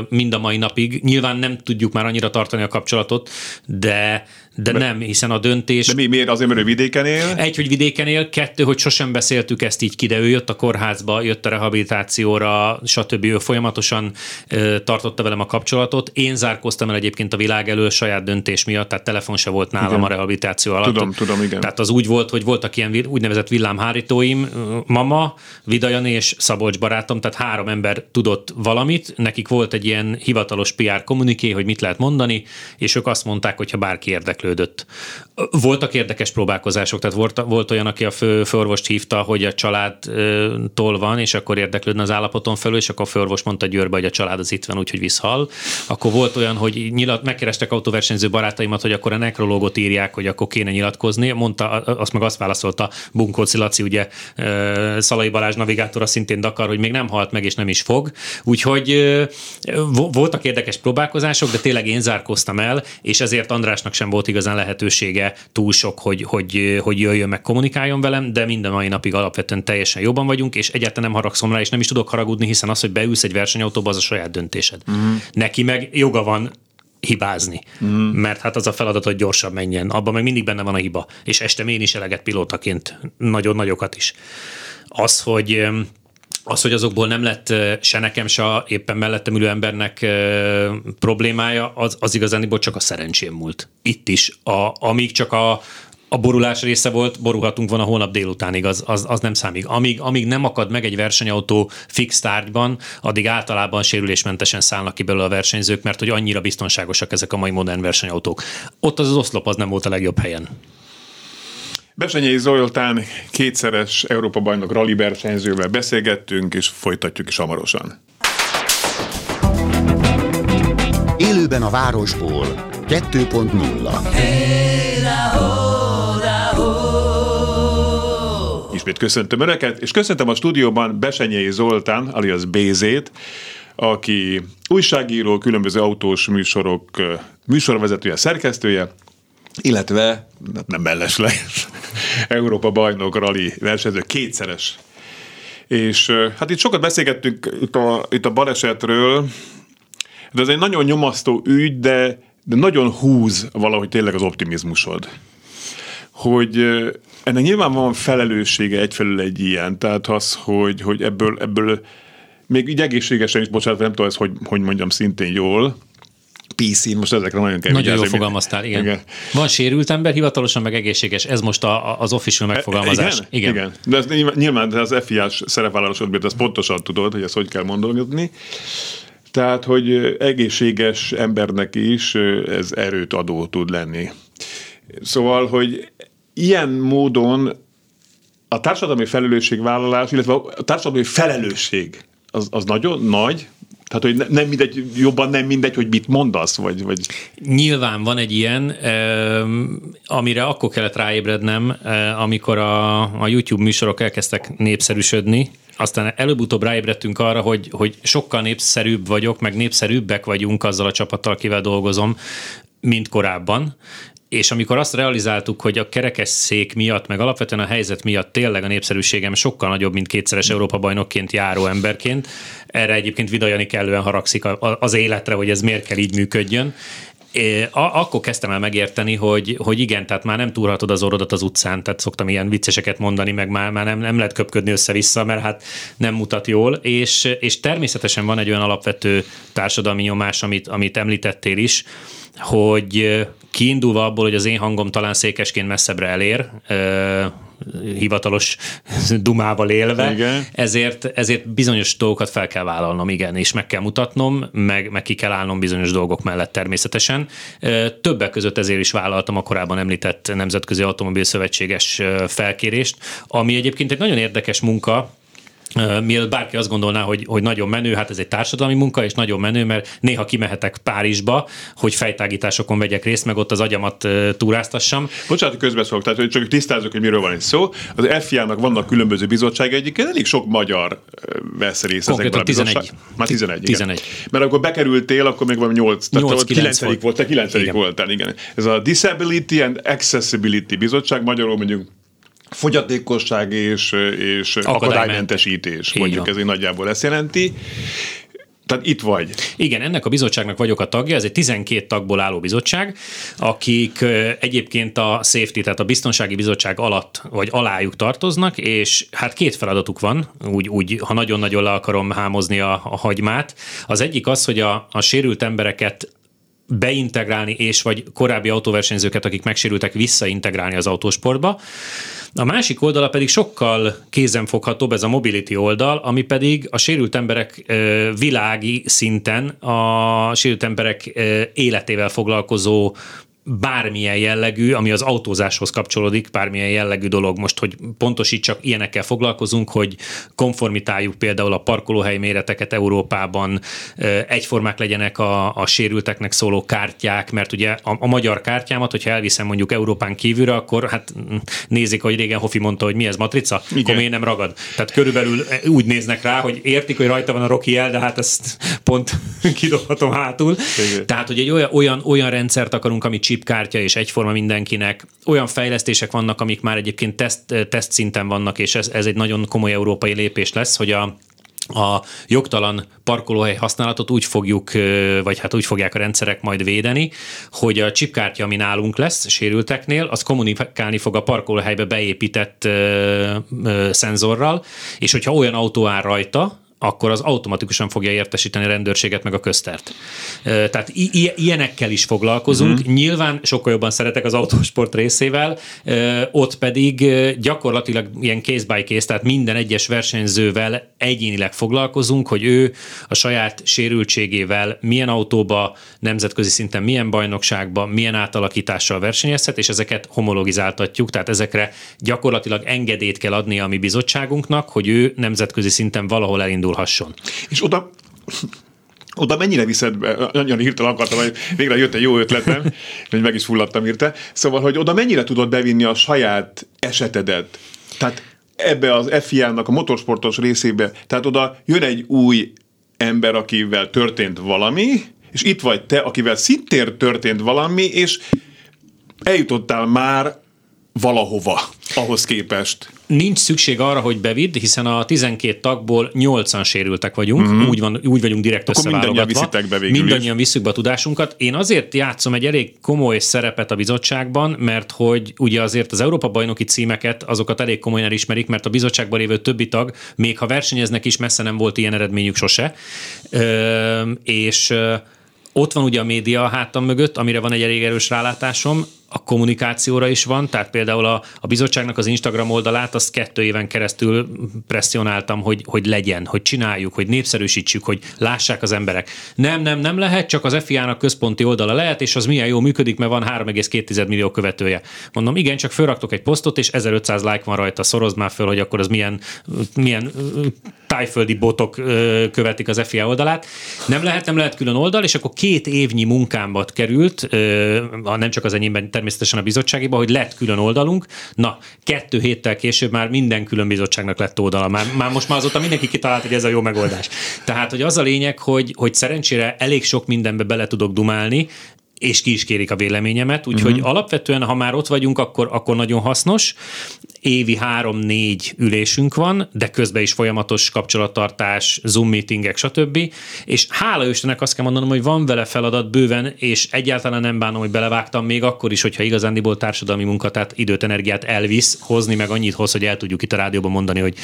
mind a mai napig. Nyilván nem tudjuk már annyira tartani a kapcsolatot, de de Be, nem, hiszen a döntés... De mi, miért? Azért, mert ő vidéken él? Egy, hogy vidéken él, kettő, hogy sosem beszéltük ezt így ki, de ő jött a kórházba, jött a rehabilitációra, stb. Ő folyamatosan ö, tartotta velem a kapcsolatot. Én zárkoztam el egyébként a világ elől saját döntés miatt, tehát telefon se volt nálam igen. a rehabilitáció alatt. Tudom, tudom, igen. Tehát az úgy volt, hogy voltak ilyen úgynevezett villámhárítóim, mama, Vidajani és Szabolcs barátom, tehát három ember tudott valamit, nekik volt egy ilyen hivatalos PR kommuniké, hogy mit lehet mondani, és ők azt mondták, hogy ha bárki érdeklő érdeklődött. Voltak érdekes próbálkozások, tehát volt, volt olyan, aki a fő, főorvost hívta, hogy a családtól van, és akkor érdeklődne az állapoton felül, és akkor a főorvos mondta Győrbe, hogy a család az itt van, úgyhogy visszhal. Akkor volt olyan, hogy nyilat, megkerestek autóversenyző barátaimat, hogy akkor a nekrológot írják, hogy akkor kéne nyilatkozni. Mondta, azt meg azt válaszolta Bunkóci Laci, ugye Szalai Balázs navigátora szintén Dakar, hogy még nem halt meg, és nem is fog. Úgyhogy voltak érdekes próbálkozások, de tényleg én zárkoztam el, és ezért Andrásnak sem volt igazán lehetősége túl sok, hogy, hogy, hogy jöjjön meg kommunikáljon velem, de minden mai napig alapvetően teljesen jobban vagyunk, és egyáltalán nem haragszom rá, és nem is tudok haragudni, hiszen az, hogy beülsz egy versenyautóba, az a saját döntésed. Uh-huh. Neki meg joga van hibázni. Mm. Mert hát az a feladat, hogy gyorsabb menjen. Abban meg mindig benne van a hiba. És este én is eleget pilótaként, nagyon nagyokat is. Az, hogy az, hogy azokból nem lett se nekem, se éppen mellettem ülő embernek problémája, az, az igazániból csak a szerencsém múlt. Itt is. A, amíg csak a, a borulás része volt, borulhatunk volna holnap délutánig, az, az, az nem számít. Amíg, amíg nem akad meg egy versenyautó fix tárgyban, addig általában sérülésmentesen szállnak ki belőle a versenyzők, mert hogy annyira biztonságosak ezek a mai modern versenyautók. Ott az, az oszlop az nem volt a legjobb helyen. Besenyei Zoltán kétszeres Európa bajnok rally versenyzővel beszélgettünk, és folytatjuk is hamarosan. Élőben a városból 2.0 Ismét köszöntöm Önöket, és köszöntöm a stúdióban Besenyei Zoltán, alias Bézét, aki újságíró, különböző autós műsorok műsorvezetője, szerkesztője, illetve nem mellesleges Európa bajnok rally versenyző, kétszeres. És hát itt sokat beszélgettünk itt a, itt a balesetről, de ez egy nagyon nyomasztó ügy, de, de nagyon húz valahogy tényleg az optimizmusod. Hogy ennek nyilván van felelőssége egyfelől egy ilyen, tehát az, hogy, hogy ebből, ebből még így egészségesen is, bocsánat, nem tudom ezt, hogy, hogy mondjam szintén jól, PC, most ezekre nagyon kell Nagyon jól fogalmaztál, igen. igen. Van sérült ember, hivatalosan meg egészséges. Ez most a, az official megfogalmazás. Igen? Igen. igen. De ez nyilván de az FIA-s szerepvállalásodban ezt pontosan tudod, hogy ezt hogy kell mondani. Tehát, hogy egészséges embernek is ez erőt adó tud lenni. Szóval, hogy ilyen módon a társadalmi felelősségvállalás, illetve a társadalmi felelősség az, az nagyon nagy, tehát, hogy nem mindegy, jobban nem mindegy, hogy mit mondasz, vagy... vagy... Nyilván van egy ilyen, amire akkor kellett ráébrednem, amikor a, a YouTube műsorok elkezdtek népszerűsödni, aztán előbb-utóbb ráébredtünk arra, hogy, hogy sokkal népszerűbb vagyok, meg népszerűbbek vagyunk azzal a csapattal, akivel dolgozom, mint korábban, és amikor azt realizáltuk, hogy a kerekesszék miatt, meg alapvetően a helyzet miatt tényleg a népszerűségem sokkal nagyobb, mint kétszeres Európa bajnokként járó emberként, erre egyébként Vidajani kellően haragszik az életre, hogy ez miért kell így működjön, akkor kezdtem el megérteni, hogy, hogy igen, tehát már nem túrhatod az orrodat az utcán, tehát szoktam ilyen vicceseket mondani, meg már, már nem, nem lehet köpködni össze-vissza, mert hát nem mutat jól, és, és természetesen van egy olyan alapvető társadalmi nyomás, amit, amit említettél is, hogy kiindulva abból, hogy az én hangom talán székesként messzebbre elér, hivatalos dumával élve, igen. Ezért, ezért bizonyos dolgokat fel kell vállalnom, igen, és meg kell mutatnom, meg, meg ki kell állnom bizonyos dolgok mellett természetesen. Többek között ezért is vállaltam a korábban említett Nemzetközi Automobil Szövetséges felkérést, ami egyébként egy nagyon érdekes munka, mielőtt bárki azt gondolná, hogy, hogy nagyon menő, hát ez egy társadalmi munka, és nagyon menő, mert néha kimehetek Párizsba, hogy fejtágításokon vegyek részt, meg ott az agyamat túráztassam. Bocsánat, hogy közbeszólok, tehát hogy csak tisztázzuk, hogy miről van itt szó. Az FIA-nak vannak különböző bizottság egyébként elég sok magyar vesz részt ezekben a 11. Már 11, 11. Mert akkor bekerültél, akkor még van 8, 8 9 volt. te 9 igen. voltál, igen. Ez a Disability and Accessibility Bizottság, magyarul mondjuk fogyatékosság és, és akadálymentesítés, mondjuk ez nagyjából ezt jelenti. Tehát itt vagy. Igen, ennek a bizottságnak vagyok a tagja, ez egy 12 tagból álló bizottság, akik egyébként a safety, tehát a biztonsági bizottság alatt vagy alájuk tartoznak, és hát két feladatuk van, úgy, úgy ha nagyon-nagyon le akarom hámozni a, a hagymát. Az egyik az, hogy a, a sérült embereket beintegrálni, és vagy korábbi autóversenyzőket, akik megsérültek, visszaintegrálni az autósportba. A másik oldala pedig sokkal kézenfoghatóbb, ez a mobility oldal, ami pedig a sérült emberek világi szinten a sérült emberek életével foglalkozó bármilyen jellegű, ami az autózáshoz kapcsolódik, bármilyen jellegű dolog. Most, hogy pontosítsak, ilyenekkel foglalkozunk, hogy konformitáljuk például a parkolóhely méreteket Európában, egyformák legyenek a, a sérülteknek szóló kártyák, mert ugye a, a magyar kártyámat, hogyha elviszem mondjuk Európán kívülre, akkor hát nézik, hogy régen Hofi mondta, hogy mi ez matrica, Igen. akkor miért nem ragad. Tehát körülbelül úgy néznek rá, hogy értik, hogy rajta van a Rocky el, de hát ezt pont kidobhatom hátul. Igen. Tehát, hogy egy olyan, olyan, olyan rendszert akarunk, ami chipkártya és egyforma mindenkinek. Olyan fejlesztések vannak, amik már egyébként teszt, teszt szinten vannak, és ez, ez egy nagyon komoly európai lépés lesz, hogy a a jogtalan parkolóhely használatot úgy fogjuk, vagy hát úgy fogják a rendszerek majd védeni, hogy a chipkártya, ami nálunk lesz sérülteknél, az kommunikálni fog a parkolóhelybe beépített ö, ö, szenzorral, és hogyha olyan autó áll rajta, akkor az automatikusan fogja értesíteni a rendőrséget meg a köztert. Tehát i- ilyenekkel is foglalkozunk. Uh-huh. Nyilván sokkal jobban szeretek az autósport részével, ott pedig gyakorlatilag ilyen case by case, tehát minden egyes versenyzővel egyénileg foglalkozunk, hogy ő a saját sérültségével milyen autóba, nemzetközi szinten milyen bajnokságba, milyen átalakítással versenyezhet, és ezeket homologizáltatjuk, tehát ezekre gyakorlatilag engedélyt kell adni a mi bizottságunknak, hogy ő nemzetközi szinten valahol elindul elindulhasson. És oda oda mennyire viszed be, nagyon hirtelen akartam, hogy végre jött egy jó ötletem, hogy meg is fulladtam írte. Szóval, hogy oda mennyire tudod bevinni a saját esetedet? Tehát ebbe az FIA-nak a motorsportos részébe, tehát oda jön egy új ember, akivel történt valami, és itt vagy te, akivel szintén történt valami, és eljutottál már valahova ahhoz képest. Nincs szükség arra, hogy bevidd, hiszen a 12 tagból 8-an sérültek vagyunk, uh-huh. úgy, van, úgy vagyunk direkt Akkor. Mindannyian be Mindannyian visszük be a tudásunkat. Én azért játszom egy elég komoly szerepet a bizottságban, mert hogy ugye azért az Európa bajnoki címeket, azokat elég komolyan ismerik, mert a bizottságban lévő többi tag, még ha versenyeznek is, messze nem volt ilyen eredményük sose. Ö, és ott van ugye a média a hátam mögött, amire van egy elég erős rálátásom, a kommunikációra is van, tehát például a, a bizottságnak az Instagram oldalát azt kettő éven keresztül presszionáltam, hogy, hogy legyen, hogy csináljuk, hogy népszerűsítsük, hogy lássák az emberek. Nem, nem, nem lehet, csak az FIA-nak központi oldala lehet, és az milyen jó működik, mert van 3,2 millió követője. Mondom, igen, csak fölraktok egy posztot, és 1500 like van rajta, szorozd már föl, hogy akkor az milyen, milyen tájföldi botok követik az FIA oldalát. Nem lehet, nem lehet külön oldal, és akkor két évnyi munkámbat került, nem csak az enyémben, természetesen a bizottságiba, hogy lett külön oldalunk. Na, kettő héttel később már minden külön bizottságnak lett oldala. Már, már most már azóta mindenki kitalált, hogy ez a jó megoldás. Tehát, hogy az a lényeg, hogy, hogy szerencsére elég sok mindenbe bele tudok dumálni, és ki is kérik a véleményemet, úgyhogy uh-huh. alapvetően, ha már ott vagyunk, akkor, akkor nagyon hasznos. Évi három-négy ülésünk van, de közben is folyamatos kapcsolattartás, Zoom meetingek, stb. És hála Istennek azt kell mondanom, hogy van vele feladat bőven, és egyáltalán nem bánom, hogy belevágtam még akkor is, hogyha igazándiból társadalmi munka, tehát időt, energiát elvisz, hozni meg annyit hoz, hogy el tudjuk itt a rádióban mondani, hogy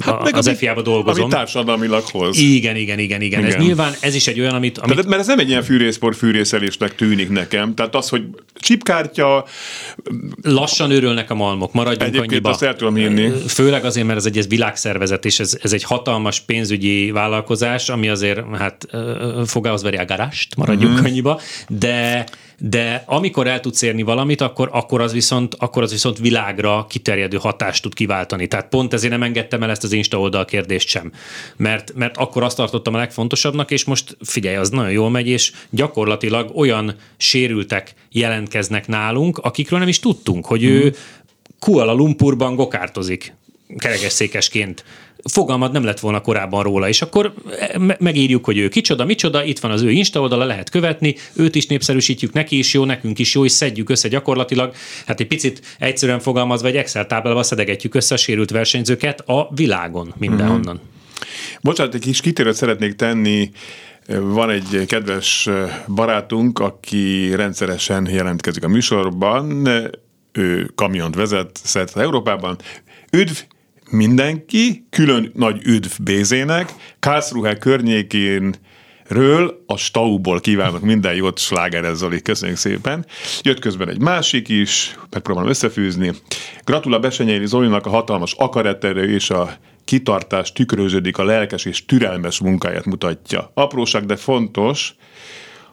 hát a, az FIA-ba dolgozom. Ami társadalmilag hoz. Igen, igen, igen, igen. igen. Ez nyilván ez is egy olyan, amit... amit... Tehát, mert ez nem egy ilyen fűrészpor fűrészelésnek tűnik tűnik nekem. Tehát az, hogy chipkártya... Lassan örülnek a malmok, maradjunk Egyébként annyiba. azt el tudom hinni. Főleg azért, mert ez egy ez világszervezet, és ez, ez egy hatalmas pénzügyi vállalkozás, ami azért, hát fogához veri a garást, maradjunk uh-huh. annyiba, de de amikor el tudsz érni valamit, akkor, akkor, az viszont, akkor az viszont világra kiterjedő hatást tud kiváltani. Tehát pont ezért nem engedtem el ezt az Insta oldal kérdést sem. Mert, mert akkor azt tartottam a legfontosabbnak, és most figyelj, az nagyon jól megy, és gyakorlatilag olyan sérültek jelentkeznek nálunk, akikről nem is tudtunk, hogy ő mhm. Kuala Lumpurban gokártozik kerekesszékesként fogalmad nem lett volna korábban róla, és akkor megírjuk, hogy ő kicsoda, micsoda, itt van az ő Insta oldala, lehet követni, őt is népszerűsítjük, neki is jó, nekünk is jó, és szedjük össze gyakorlatilag, hát egy picit egyszerűen fogalmazva egy Excel táblába szedegetjük össze a sérült versenyzőket a világon mindenhonnan. Mm-hmm. Bocsánat, egy kis kitérőt szeretnék tenni van egy kedves barátunk, aki rendszeresen jelentkezik a műsorban, ő kamiont vezet szerte Európában. Üdv, mindenki, külön nagy üdv Bézének, Karlsruhe környékén Ről a Stauból kívánok minden jót, Sláger Zoli, köszönjük szépen. Jött közben egy másik is, megpróbálom összefűzni. Gratula Besenyei Zolinak a hatalmas akareterő és a kitartás tükröződik a lelkes és türelmes munkáját mutatja. Apróság, de fontos,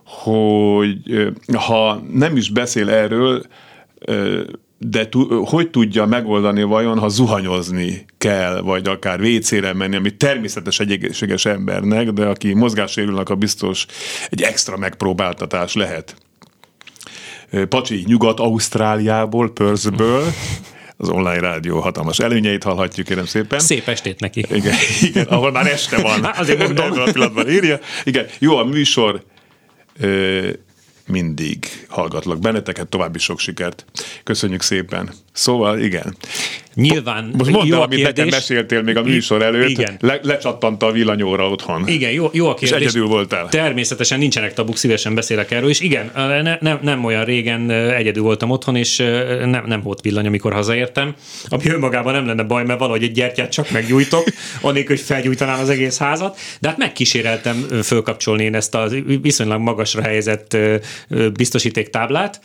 hogy ha nem is beszél erről, de hogy tudja megoldani vajon, ha zuhanyozni kell, vagy akár WC-re menni, ami természetes egy egészséges embernek, de aki mozgássérülnek, a biztos egy extra megpróbáltatás lehet. Pacsi Nyugat-Ausztráliából, Perthből, az online rádió hatalmas előnyeit hallhatjuk, kérem szépen. Szép estét neki. Igen, igen ahol már este van. Azért mondom. a pillanatban írja. Igen, jó a műsor mindig hallgatlak benneteket, további sok sikert. Köszönjük szépen. Szóval igen. Nyilván Most mondd el, amit kérdés. nekem meséltél még a műsor előtt, Igen. Le, lecsattant a villanyóra otthon. Igen, jó, jó a És kérdés. egyedül voltál. Természetesen nincsenek tabuk, szívesen beszélek erről, és igen, ne, nem, nem olyan régen egyedül voltam otthon, és nem, nem volt villany, amikor hazaértem, ami önmagában nem lenne baj, mert valahogy egy gyertyát csak meggyújtok, anélkül, hogy felgyújtanám az egész házat, de hát megkíséreltem fölkapcsolni én ezt a viszonylag magasra helyezett biztosítéktáblát,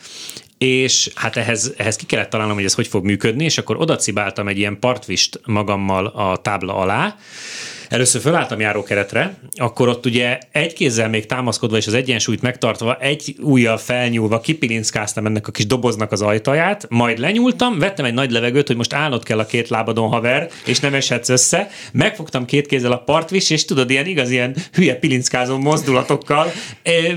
és hát ehhez, ehhez ki kellett találnom, hogy ez hogy fog működni, és akkor oda cibáltam egy ilyen partvist magammal a tábla alá, Először fölálltam járókeretre, akkor ott ugye egy kézzel még támaszkodva és az egyensúlyt megtartva, egy ujjal felnyúlva kipilinckáztam ennek a kis doboznak az ajtaját, majd lenyúltam, vettem egy nagy levegőt, hogy most állnod kell a két lábadon haver, és nem eshetsz össze. Megfogtam két kézzel a partvist, és tudod, ilyen igaz, ilyen hülye pilinckázó mozdulatokkal.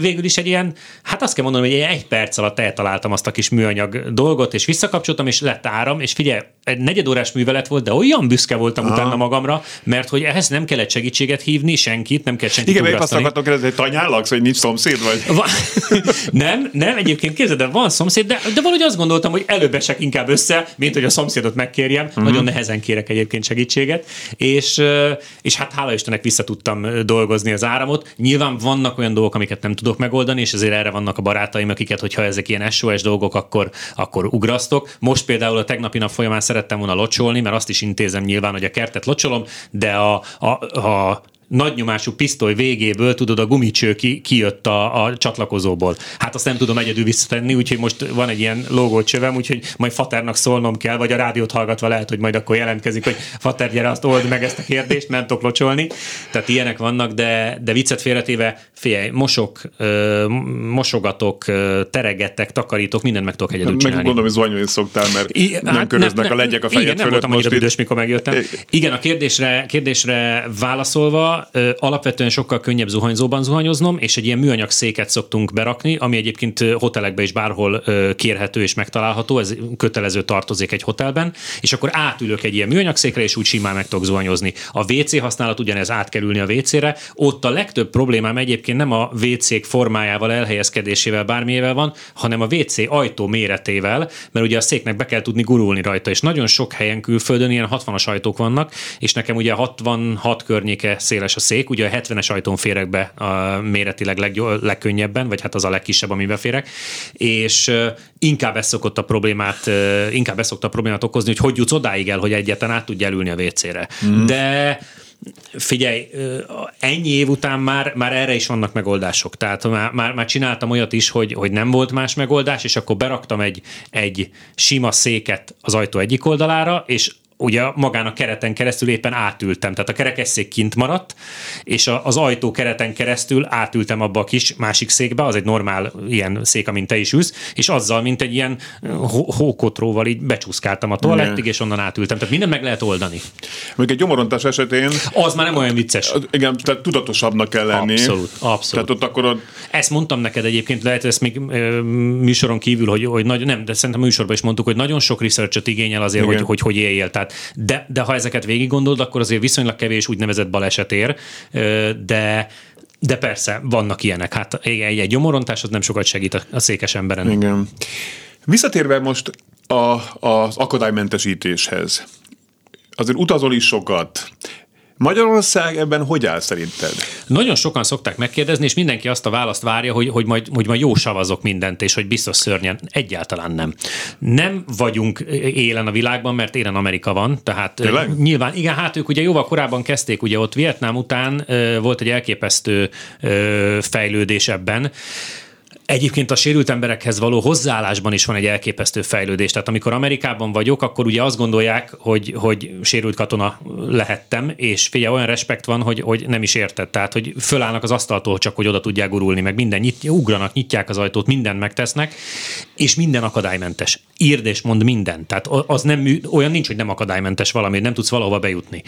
Végül is egy ilyen, hát azt kell mondanom, hogy egy, egy perc alatt eltaláltam azt a kis műanyag dolgot, és visszakapcsoltam, és lett áram, és figyelj, egy negyedórás művelet volt, de olyan büszke voltam Aha. utána magamra, mert hogy ehhez nem kellett segítséget hívni, senkit, nem kell senkit Igen, épp azt akartam kérdezni, hogy tanyállaksz, hogy nincs szomszéd vagy? Va- nem, nem, egyébként képzeld, el, van szomszéd, de, de valahogy azt gondoltam, hogy előbb esek inkább össze, mint hogy a szomszédot megkérjem. Uh-huh. Nagyon nehezen kérek egyébként segítséget, és, és hát hála Istennek vissza tudtam dolgozni az áramot. Nyilván vannak olyan dolgok, amiket nem tudok megoldani, és ezért erre vannak a barátaim, akiket, hogyha ezek ilyen SOS dolgok, akkor, akkor ugrasztok. Most például a tegnapi nap folyamán szerettem volna locsolni, mert azt is intézem nyilván, hogy a kertet locsolom, de a, a, a nagynyomású pisztoly végéből, tudod, a gumicső ki, kijött a, a csatlakozóból. Hát azt nem tudom egyedül visszatenni, úgyhogy most van egy ilyen logócsövem, úgyhogy majd Faternak szólnom kell, vagy a rádiót hallgatva lehet, hogy majd akkor jelentkezik, hogy Fater, gyere, azt old meg ezt a kérdést, nem tudok locsolni. Tehát ilyenek vannak, de, de viccet félretéve, figyelj, mosok, mosogatok, teregettek, takarítok, mindent meg tudok egyedül Meg csinálni. gondolom, hogy zuhanyolni szoktál, mert I- nem hát köröznek nem- a legyek a fejed Igen, nem voltam annyira büdös, mikor megjöttem. Igen, a kérdésre, kérdésre válaszolva, ö, alapvetően sokkal könnyebb zuhanyzóban zuhanyoznom, és egy ilyen műanyag széket szoktunk berakni, ami egyébként hotelekben is bárhol kérhető és megtalálható, ez kötelező tartozék egy hotelben, és akkor átülök egy ilyen műanyag székre, és úgy simán meg tudok zuhanyozni. A WC használat ugyanez át kell ülni a WC-re, ott a legtöbb problémám egyébként nem a WC-k formájával, elhelyezkedésével, bármiével van, hanem a WC ajtó méretével, mert ugye a széknek be kell tudni gurulni rajta, és nagyon sok helyen külföldön ilyen 60-as ajtók vannak, és nekem ugye 66 környéke széles a szék, ugye a 70-es ajtón férek be a méretileg leggyó- legkönnyebben, vagy hát az a legkisebb, amiben férek, és inkább ez szokott a problémát, inkább ez szokta a problémát okozni, hogy hogy jutsz odáig el, hogy egyetlen át tudj elülni a WC-re. Mm. De Figyelj, ennyi év után már, már erre is vannak megoldások. Tehát már, már, már csináltam olyat is, hogy, hogy nem volt más megoldás, és akkor beraktam egy, egy sima széket az ajtó egyik oldalára, és ugye magán a kereten keresztül éppen átültem, tehát a kerekesszék kint maradt, és a, az ajtó kereten keresztül átültem abba a kis másik székbe, az egy normál ilyen szék, amint te is ülsz, és azzal, mint egy ilyen hó- hókotróval így becsúszkáltam a toalettig, és onnan átültem. Tehát mindent meg lehet oldani. Még egy gyomorontás esetén, Az már nem olyan vicces. igen, tehát tudatosabbnak kell lenni. Abszolút, abszolút. Tehát ott akkor ott Ezt mondtam neked egyébként, lehet ezt még ö, műsoron kívül, hogy, hogy nagy, nem, de szerintem műsorban is mondtuk, hogy nagyon sok researchet igényel azért, Igen. hogy, hogy hogy éljél. Tehát, de, de ha ezeket végig gondolod, akkor azért viszonylag kevés úgynevezett baleset ér, de de persze, vannak ilyenek. Hát egy, egy gyomorontás az nem sokat segít a, székes emberen. Igen. Visszatérve most a, az akadálymentesítéshez. Azért utazol is sokat. Magyarország ebben hogy áll szerinted? Nagyon sokan szokták megkérdezni, és mindenki azt a választ várja, hogy, hogy, majd, hogy majd jó savazok mindent, és hogy biztos szörnyen. Egyáltalán nem. Nem vagyunk élen a világban, mert élen Amerika van, tehát Tényleg? nyilván, igen, hát ők ugye jóval korábban kezdték, ugye ott Vietnám után volt egy elképesztő fejlődés ebben, Egyébként a sérült emberekhez való hozzáállásban is van egy elképesztő fejlődés. Tehát amikor Amerikában vagyok, akkor ugye azt gondolják, hogy, hogy sérült katona lehettem, és figyelj, olyan respekt van, hogy, hogy nem is érted. Tehát, hogy fölállnak az asztaltól csak, hogy oda tudják gurulni, meg minden, nyit, ugranak, nyitják az ajtót, mindent megtesznek, és minden akadálymentes. Írd és mond minden. Tehát az nem, olyan nincs, hogy nem akadálymentes valami, nem tudsz valahova bejutni.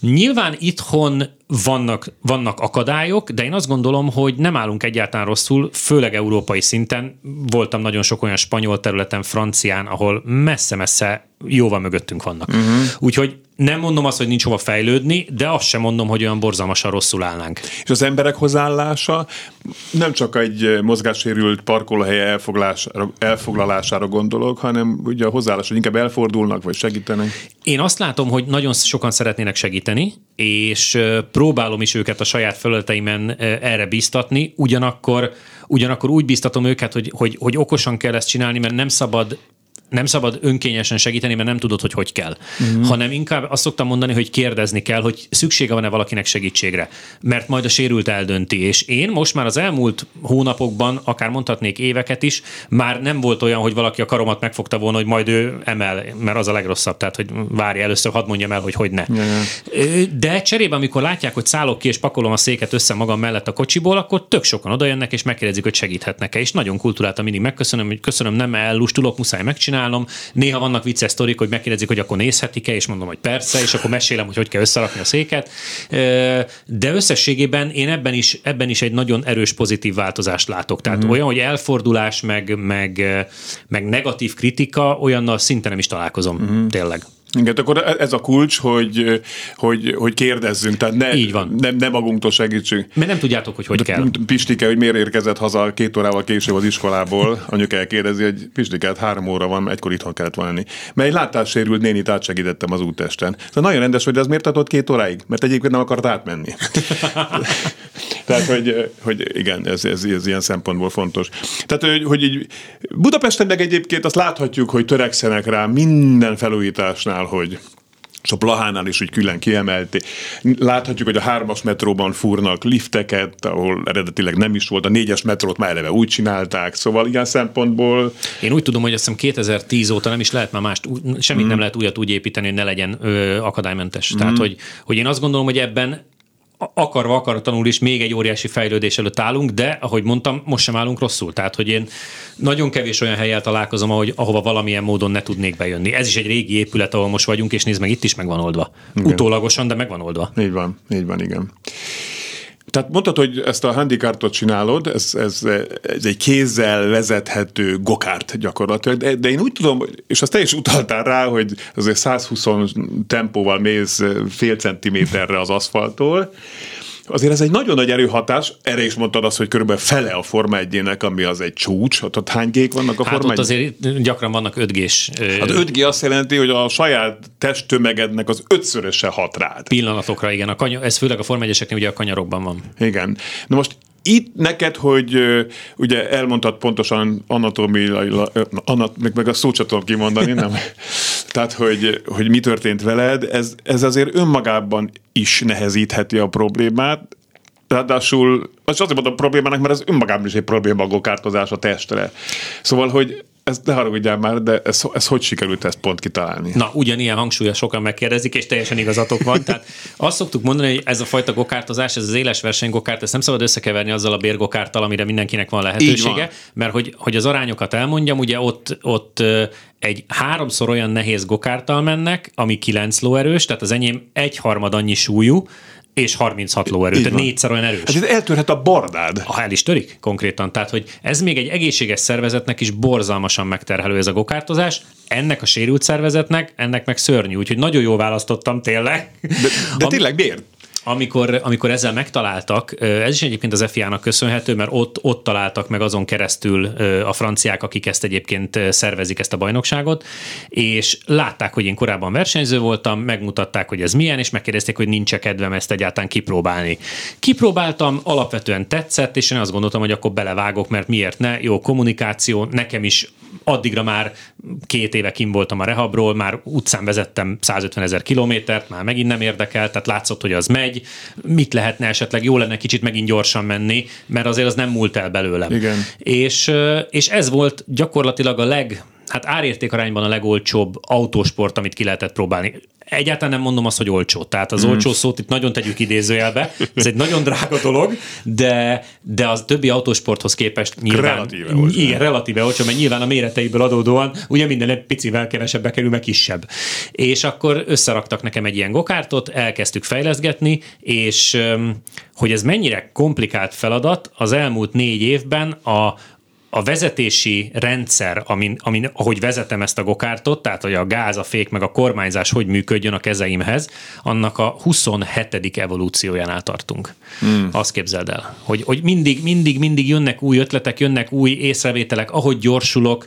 Nyilván itthon vannak, vannak akadályok, de én azt gondolom, hogy nem állunk egyáltalán rosszul, főleg európai szinten. Voltam nagyon sok olyan spanyol területen, francián, ahol messze-messze jóval mögöttünk vannak. Uh-huh. Úgyhogy nem mondom azt, hogy nincs hova fejlődni, de azt sem mondom, hogy olyan borzalmasan rosszul állnánk. És az emberek hozzáállása nem csak egy mozgássérült parkolóhely elfoglalására, elfoglalására gondolok, hanem ugye a hozzáállás, hogy inkább elfordulnak, vagy segítenek. Én azt látom, hogy nagyon sokan szeretnének segíteni, és próbálom is őket a saját felületeimen erre biztatni, ugyanakkor, ugyanakkor úgy biztatom őket, hogy, hogy, hogy okosan kell ezt csinálni, mert nem szabad nem szabad önkényesen segíteni, mert nem tudod, hogy hogy kell. Uh-huh. Hanem inkább azt szoktam mondani, hogy kérdezni kell, hogy szüksége van-e valakinek segítségre. Mert majd a sérült eldönti. És én most már az elmúlt hónapokban, akár mondhatnék éveket is, már nem volt olyan, hogy valaki a karomat megfogta volna, hogy majd ő emel, mert az a legrosszabb. Tehát, hogy várj először, hadd mondjam el, hogy hogy ne. Uh-huh. De cserébe, amikor látják, hogy szállok ki és pakolom a széket össze magam mellett a kocsiból, akkor tök sokan odajönnek és megkérdezik, hogy segíthetnek-e. És nagyon kultúráltan mindig megköszönöm, hogy köszönöm, nem ellustulok, muszáj megcsinálni csinálnom. Néha vannak vicces sztorik, hogy megkérdezik, hogy akkor nézhetik-e, és mondom, hogy persze, és akkor mesélem, hogy hogy kell összerakni a széket. De összességében én ebben is, ebben is egy nagyon erős pozitív változást látok. Tehát mm. olyan, hogy elfordulás, meg, meg, meg negatív kritika, olyannal szinte nem is találkozom, mm. tényleg. Igen, akkor ez a kulcs, hogy, hogy, hogy kérdezzünk, tehát ne, Így van. Nem, ne magunktól segítsünk. Mert nem tudjátok, hogy hogy kell. Pistike, hogy miért érkezett haza két órával később az iskolából, anyuka elkérdezi, hogy Pistike, hát három óra van, egykor itthon kellett volna lenni. Mert egy látássérült nénit átsegítettem az útesten. Szóval nagyon rendes, hogy az miért tartott két óráig? Mert egyébként nem akart átmenni. Tehát, hogy, hogy igen, ez, ez, ez ilyen szempontból fontos. Tehát, hogy, hogy így Budapesten meg egyébként azt láthatjuk, hogy törekszenek rá minden felújításnál, hogy és a Plahánál is úgy külön kiemelti. Láthatjuk, hogy a hármas metróban fúrnak lifteket, ahol eredetileg nem is volt, a négyes metrót már eleve úgy csinálták, szóval ilyen szempontból... Én úgy tudom, hogy azt hiszem 2010 óta nem is lehet már mást, semmit mm. nem lehet újat úgy építeni, hogy ne legyen ö, akadálymentes. Mm. Tehát, hogy, hogy én azt gondolom, hogy ebben akarva akaratlanul is még egy óriási fejlődés előtt állunk, de ahogy mondtam, most sem állunk rosszul. Tehát, hogy én nagyon kevés olyan helyel találkozom, ahogy, ahova valamilyen módon ne tudnék bejönni. Ez is egy régi épület, ahol most vagyunk, és nézd meg, itt is meg van oldva. Igen. Utólagosan, de meg van oldva. Így van, így van, igen. Tehát mondtad, hogy ezt a handikartot csinálod, ez, ez, ez egy kézzel vezethető gokárt gyakorlatilag, de, de én úgy tudom, és azt te is utaltál rá, hogy azért 120 tempóval mész fél centiméterre az aszfaltól, azért ez egy nagyon nagy erőhatás, erre is mondtad azt, hogy körülbelül fele a Forma 1 ami az egy csúcs, ott, ott hány gék vannak a hát Forma ott azért gyakran vannak 5 g Hát 5G azt jelenti, hogy a saját testtömegednek az ötszöröse hat rád. Pillanatokra, igen. A kany- ez főleg a Forma 1 ugye a kanyarokban van. Igen. Na most itt neked, hogy ugye elmondtad pontosan anatómiailag, anat, meg, meg a szót sem tudom kimondani, nem? Tehát, hogy, hogy mi történt veled, ez, ez azért önmagában is nehezítheti a problémát, Ráadásul, az azért mondom problémának, mert ez önmagában is egy probléma a gokártozás a testre. Szóval, hogy ez ne haragudjál már, de ez, ez hogy sikerült ezt pont kitalálni? Na, ugyanilyen hangsúlya sokan megkérdezik, és teljesen igazatok van. Tehát azt szoktuk mondani, hogy ez a fajta gokártozás, ez az éles versenygokárt, ezt nem szabad összekeverni azzal a bérgokárttal, amire mindenkinek van lehetősége, van. mert hogy, hogy az arányokat elmondjam, ugye ott, ott egy háromszor olyan nehéz gokárttal mennek, ami 9 lóerős, tehát az enyém egy harmad annyi súlyú, és 36 lóerő, tehát négyszer olyan erős. Hát ez eltörhet a bardád. Ha el is törik konkrétan. Tehát, hogy ez még egy egészséges szervezetnek is borzalmasan megterhelő ez a gokártozás, ennek a sérült szervezetnek, ennek meg szörnyű. Úgyhogy nagyon jól választottam tényleg. De, de tényleg miért? Amikor, amikor ezzel megtaláltak, ez is egyébként az FIA-nak köszönhető, mert ott, ott találtak meg azon keresztül a franciák, akik ezt egyébként szervezik, ezt a bajnokságot, és látták, hogy én korábban versenyző voltam, megmutatták, hogy ez milyen, és megkérdezték, hogy nincs-e kedvem ezt egyáltalán kipróbálni. Kipróbáltam, alapvetően tetszett, és én azt gondoltam, hogy akkor belevágok, mert miért ne, jó kommunikáció, nekem is addigra már két éve kim voltam a rehabról, már utcán vezettem 150 ezer kilométert, már megint nem érdekel, tehát látszott, hogy az megy, mit lehetne esetleg, jó lenne kicsit megint gyorsan menni, mert azért az nem múlt el belőlem. Igen. És, és ez volt gyakorlatilag a leg, hát árérték arányban a legolcsóbb autósport, amit ki lehetett próbálni. Egyáltalán nem mondom azt, hogy olcsó. Tehát az mm. olcsó szót itt nagyon tegyük idézőjelbe. Ez egy nagyon drága dolog, de, de az többi autósporthoz képest nyilván... Relatíve olcsó. Igen, relatíve olcsó, mert nyilván a méreteiből adódóan ugye minden egy picivel kevesebbe kerül, meg kisebb. És akkor összeraktak nekem egy ilyen gokártot, elkezdtük fejleszgetni, és hogy ez mennyire komplikált feladat, az elmúlt négy évben a a vezetési rendszer, amin, amin, ahogy vezetem ezt a gokártot, tehát hogy a gáz, a fék, meg a kormányzás hogy működjön a kezeimhez, annak a 27. evolúciójánál tartunk. Hmm. Azt képzeld el, hogy, hogy mindig, mindig, mindig jönnek új ötletek, jönnek új észrevételek, ahogy gyorsulok,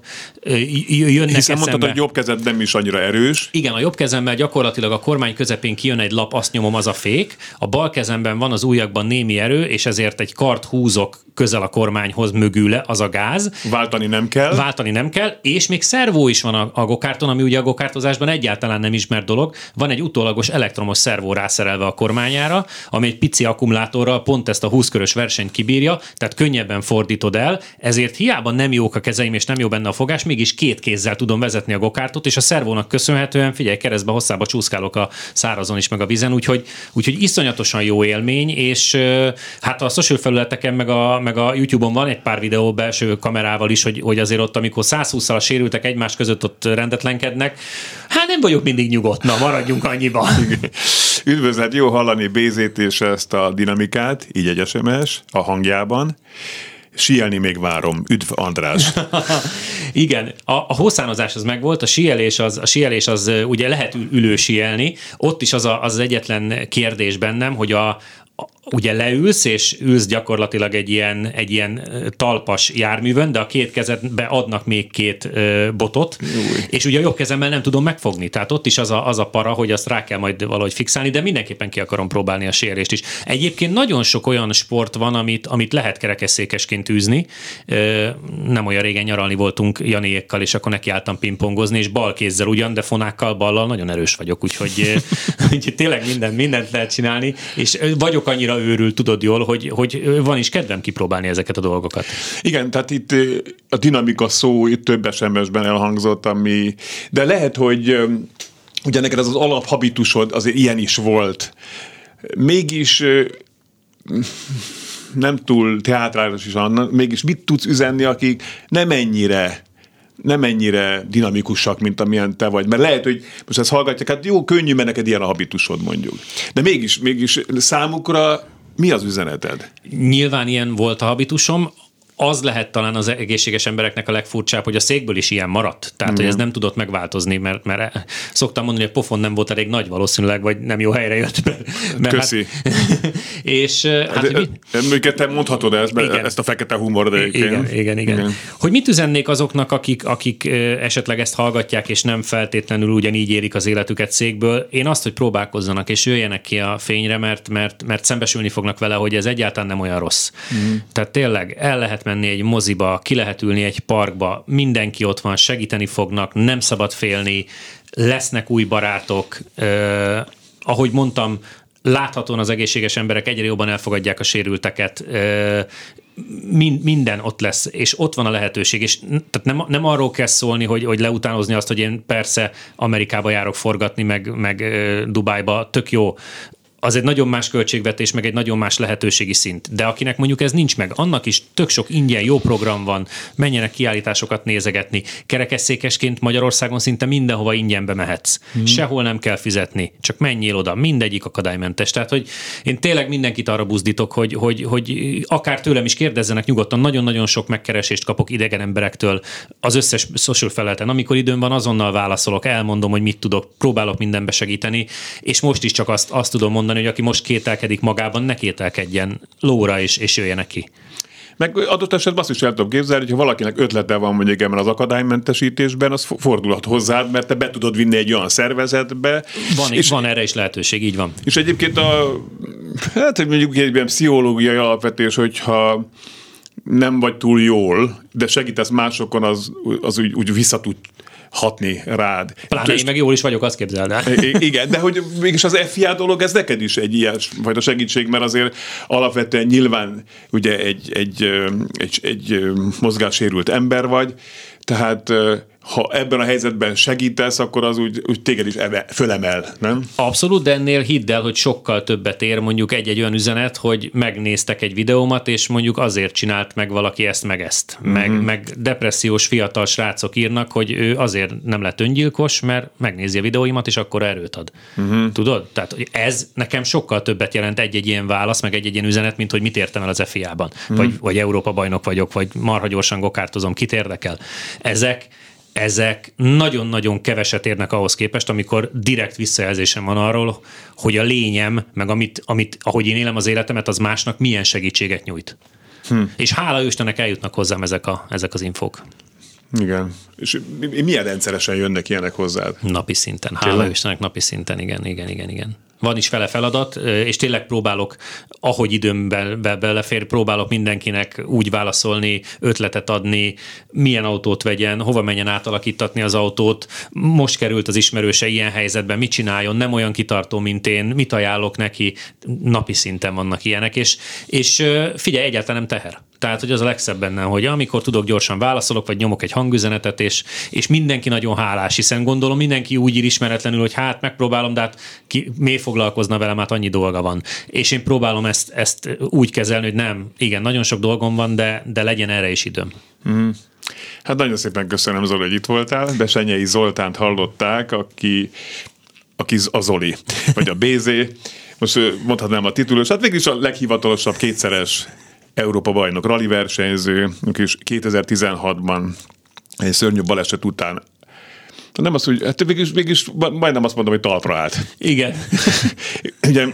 jönnek Hiszen mondtad, hogy jobb kezed nem is annyira erős. Igen, a jobb kezemmel gyakorlatilag a kormány közepén kijön egy lap, azt nyomom, az a fék, a bal kezemben van az ujjakban némi erő, és ezért egy kart húzok közel a kormányhoz mögüle, az a gáz. Váltani nem kell. Váltani nem kell, és még szervó is van a, a gokárton, ami ugye a gokártozásban egyáltalán nem ismert dolog. Van egy utólagos elektromos szervó rászerelve a kormányára, ami egy pici akkumulátorral pont ezt a 20 körös versenyt kibírja, tehát könnyebben fordítod el, ezért hiába nem jók a kezeim és nem jó benne a fogás, mégis két kézzel tudom vezetni a gokártot, és a szervónak köszönhetően, figyelj, keresztbe hosszába csúszkálok a szárazon is, meg a vízen, úgyhogy, úgyhogy iszonyatosan jó élmény, és hát a social felületeken, meg a, meg a YouTube-on van egy pár videó belső kamerával is, hogy, hogy azért ott, amikor 120-szal sérültek egymás között ott rendetlenkednek, hát nem vagyok mindig nyugodt, na maradjunk annyiban. Üdvözlet, jó hallani Bézét és ezt a dinamikát, így egy SMS a hangjában. Sielni még várom. Üdv András. Igen, a, a hosszánozás az megvolt, a sielés az, a sielés az ugye lehet ülő sielni, ott is az, a, az egyetlen kérdés bennem, hogy a, ugye leülsz, és ülsz gyakorlatilag egy ilyen, egy ilyen talpas járművön, de a két kezedbe adnak még két ö, botot, Új. és ugye a jobb kezemmel nem tudom megfogni. Tehát ott is az a, az a para, hogy azt rá kell majd valahogy fixálni, de mindenképpen ki akarom próbálni a sérést is. Egyébként nagyon sok olyan sport van, amit, amit lehet kerekesszékesként űzni. Ö, nem olyan régen nyaralni voltunk Janiékkal, és akkor nekiálltam pingpongozni, és bal kézzel ugyan, de fonákkal, ballal nagyon erős vagyok, úgyhogy, úgyhogy tényleg minden, mindent lehet csinálni, és vagyok annyira annyira őrül, tudod jól, hogy, hogy van is kedvem kipróbálni ezeket a dolgokat. Igen, tehát itt a dinamika szó itt több SMS-ben elhangzott, ami, de lehet, hogy ugye neked ez az alaphabitusod azért ilyen is volt. Mégis nem túl teátrális is annak, mégis mit tudsz üzenni, akik nem ennyire nem ennyire dinamikusak, mint amilyen te vagy. Mert lehet, hogy most ezt hallgatják, hát jó, könnyű, mert neked ilyen a habitusod mondjuk. De mégis, mégis számukra mi az üzeneted? Nyilván ilyen volt a habitusom az lehet talán az egészséges embereknek a legfurcsább, hogy a székből is ilyen maradt. Tehát, mm. hogy ez nem tudott megváltozni, mert, mert szoktam mondani, hogy a pofon nem volt elég nagy valószínűleg, vagy nem jó helyre jött. Mert, mert Köszi. Hát, és hát, de, mi... te mondhatod ezt, igen. ezt a fekete humor, de igen, igen, igen, igen. Hogy mit üzennék azoknak, akik, akik esetleg ezt hallgatják, és nem feltétlenül ugyanígy érik az életüket székből. Én azt, hogy próbálkozzanak, és jöjjenek ki a fényre, mert, mert, mert szembesülni fognak vele, hogy ez egyáltalán nem olyan rossz. Mm. Tehát tényleg el lehet menni egy moziba, ki lehet ülni egy parkba, mindenki ott van, segíteni fognak, nem szabad félni, lesznek új barátok. Eh, ahogy mondtam, láthatóan az egészséges emberek egyre jobban elfogadják a sérülteket, eh, minden ott lesz, és ott van a lehetőség, és tehát nem, nem arról kell szólni, hogy, hogy leutánozni azt, hogy én persze Amerikába járok forgatni, meg, meg Dubájba, tök jó, az egy nagyon más költségvetés, meg egy nagyon más lehetőségi szint. De akinek mondjuk ez nincs meg, annak is tök sok ingyen jó program van, menjenek kiállításokat nézegetni. Kerekesszékesként Magyarországon szinte mindenhova ingyenbe mehetsz. Hmm. Sehol nem kell fizetni, csak menjél oda, mindegyik akadálymentes. Tehát, hogy én tényleg mindenkit arra buzdítok, hogy, hogy, hogy akár tőlem is kérdezzenek nyugodtan, nagyon-nagyon sok megkeresést kapok idegen emberektől az összes social felületen. Amikor időm van, azonnal válaszolok, elmondom, hogy mit tudok, próbálok mindenbe segíteni, és most is csak azt, azt tudom mondani, mondani, hogy aki most kételkedik magában, ne kételkedjen lóra és, és jöjjenek ki. Meg adott esetben azt is el tudom képzelni, hogy ha valakinek ötlete van mondjuk ebben az akadálymentesítésben, az fordulhat hozzád, mert te be tudod vinni egy olyan szervezetbe. Van, és, van erre is lehetőség, így van. És egyébként a, hát mondjuk egy ilyen pszichológiai alapvetés, hogyha nem vagy túl jól, de segítesz másokon, az, az úgy, úgy vissza tud hatni rád. Pláne én meg jól is vagyok, azt képzeld el. Igen, de hogy mégis az FIA dolog, ez neked is egy ilyen fajta segítség, mert azért alapvetően nyilván ugye egy, egy, egy, egy, egy mozgássérült ember vagy, tehát ha ebben a helyzetben segítesz, akkor az úgy, úgy téged is eme, fölemel, nem? Abszolút, de ennél hidd el, hogy sokkal többet ér mondjuk egy-egy olyan üzenet, hogy megnéztek egy videómat, és mondjuk azért csinált meg valaki ezt meg ezt. Meg, uh-huh. meg depressziós fiatal srácok írnak, hogy ő azért nem lett öngyilkos, mert megnézi a videóimat, és akkor erőt ad. Uh-huh. Tudod? Tehát ez nekem sokkal többet jelent egy-egy ilyen válasz, meg egy-egy ilyen üzenet, mint hogy mit értem el az FIA-ban. Uh-huh. Vagy, vagy Európa bajnok vagyok, vagy marha gyorsan gokártozom, kit érdekel. Ezek ezek nagyon-nagyon keveset érnek ahhoz képest, amikor direkt visszajelzésem van arról, hogy a lényem, meg amit, amit, ahogy én élem az életemet, az másnak milyen segítséget nyújt. Hm. És hála Istennek eljutnak hozzám ezek, a, ezek az infok. Igen. És milyen rendszeresen jönnek ilyenek hozzád? Napi szinten. Hála? Istennek napi szinten, igen, igen, igen, igen van is fele feladat, és tényleg próbálok, ahogy időmben be, belefér, próbálok mindenkinek úgy válaszolni, ötletet adni, milyen autót vegyen, hova menjen átalakítatni az autót, most került az ismerőse ilyen helyzetben, mit csináljon, nem olyan kitartó, mint én, mit ajánlok neki, napi szinten vannak ilyenek, és, és figyelj, egyáltalán nem teher. Tehát, hogy az a legszebb benne, hogy amikor tudok, gyorsan válaszolok, vagy nyomok egy hangüzenetet, és, és mindenki nagyon hálás, hiszen gondolom mindenki úgy ír ismeretlenül, hogy hát megpróbálom, de hát ki, miért foglalkozna velem, hát annyi dolga van. És én próbálom ezt, ezt úgy kezelni, hogy nem, igen, nagyon sok dolgom van, de, de legyen erre is időm. Mm. Hát nagyon szépen köszönöm, Zoli, hogy itt voltál. Besenyei Zoltánt hallották, aki, aki a Zoli, vagy a BZ. Most mondhatnám a titulus, hát végül is a leghivatalosabb kétszeres Európa bajnok rally versenyző, és 2016-ban egy szörnyű baleset után nem az, hogy hát végig, végig majdnem azt mondom, hogy talpra állt. Igen. Ugye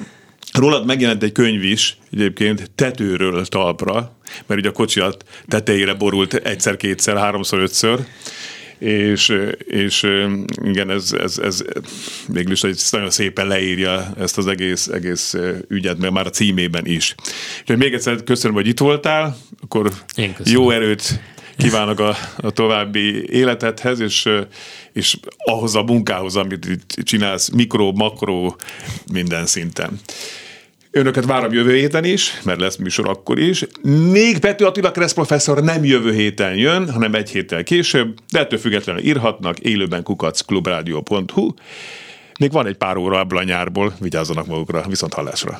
Rólad megjelent egy könyv is, egyébként tetőről talpra, mert ugye a kocsi tetejére borult egyszer, kétszer, háromszor, ötször, és, és igen, ez, ez, ez végül is nagyon szépen leírja ezt az egész, egész ügyet, mert már a címében is. Úgyhogy még egyszer köszönöm, hogy itt voltál, akkor jó erőt kívánok a, a további életedhez, és, és ahhoz a munkához, amit itt csinálsz, mikro, makro, minden szinten. Önöket várom jövő héten is, mert lesz műsor akkor is. Még Pető Attila Kressz professzor nem jövő héten jön, hanem egy héttel később, de ettől függetlenül írhatnak élőben kukacklubrádió.hu. Még van egy pár óra ebből a nyárból, vigyázzanak magukra, viszont hallásra.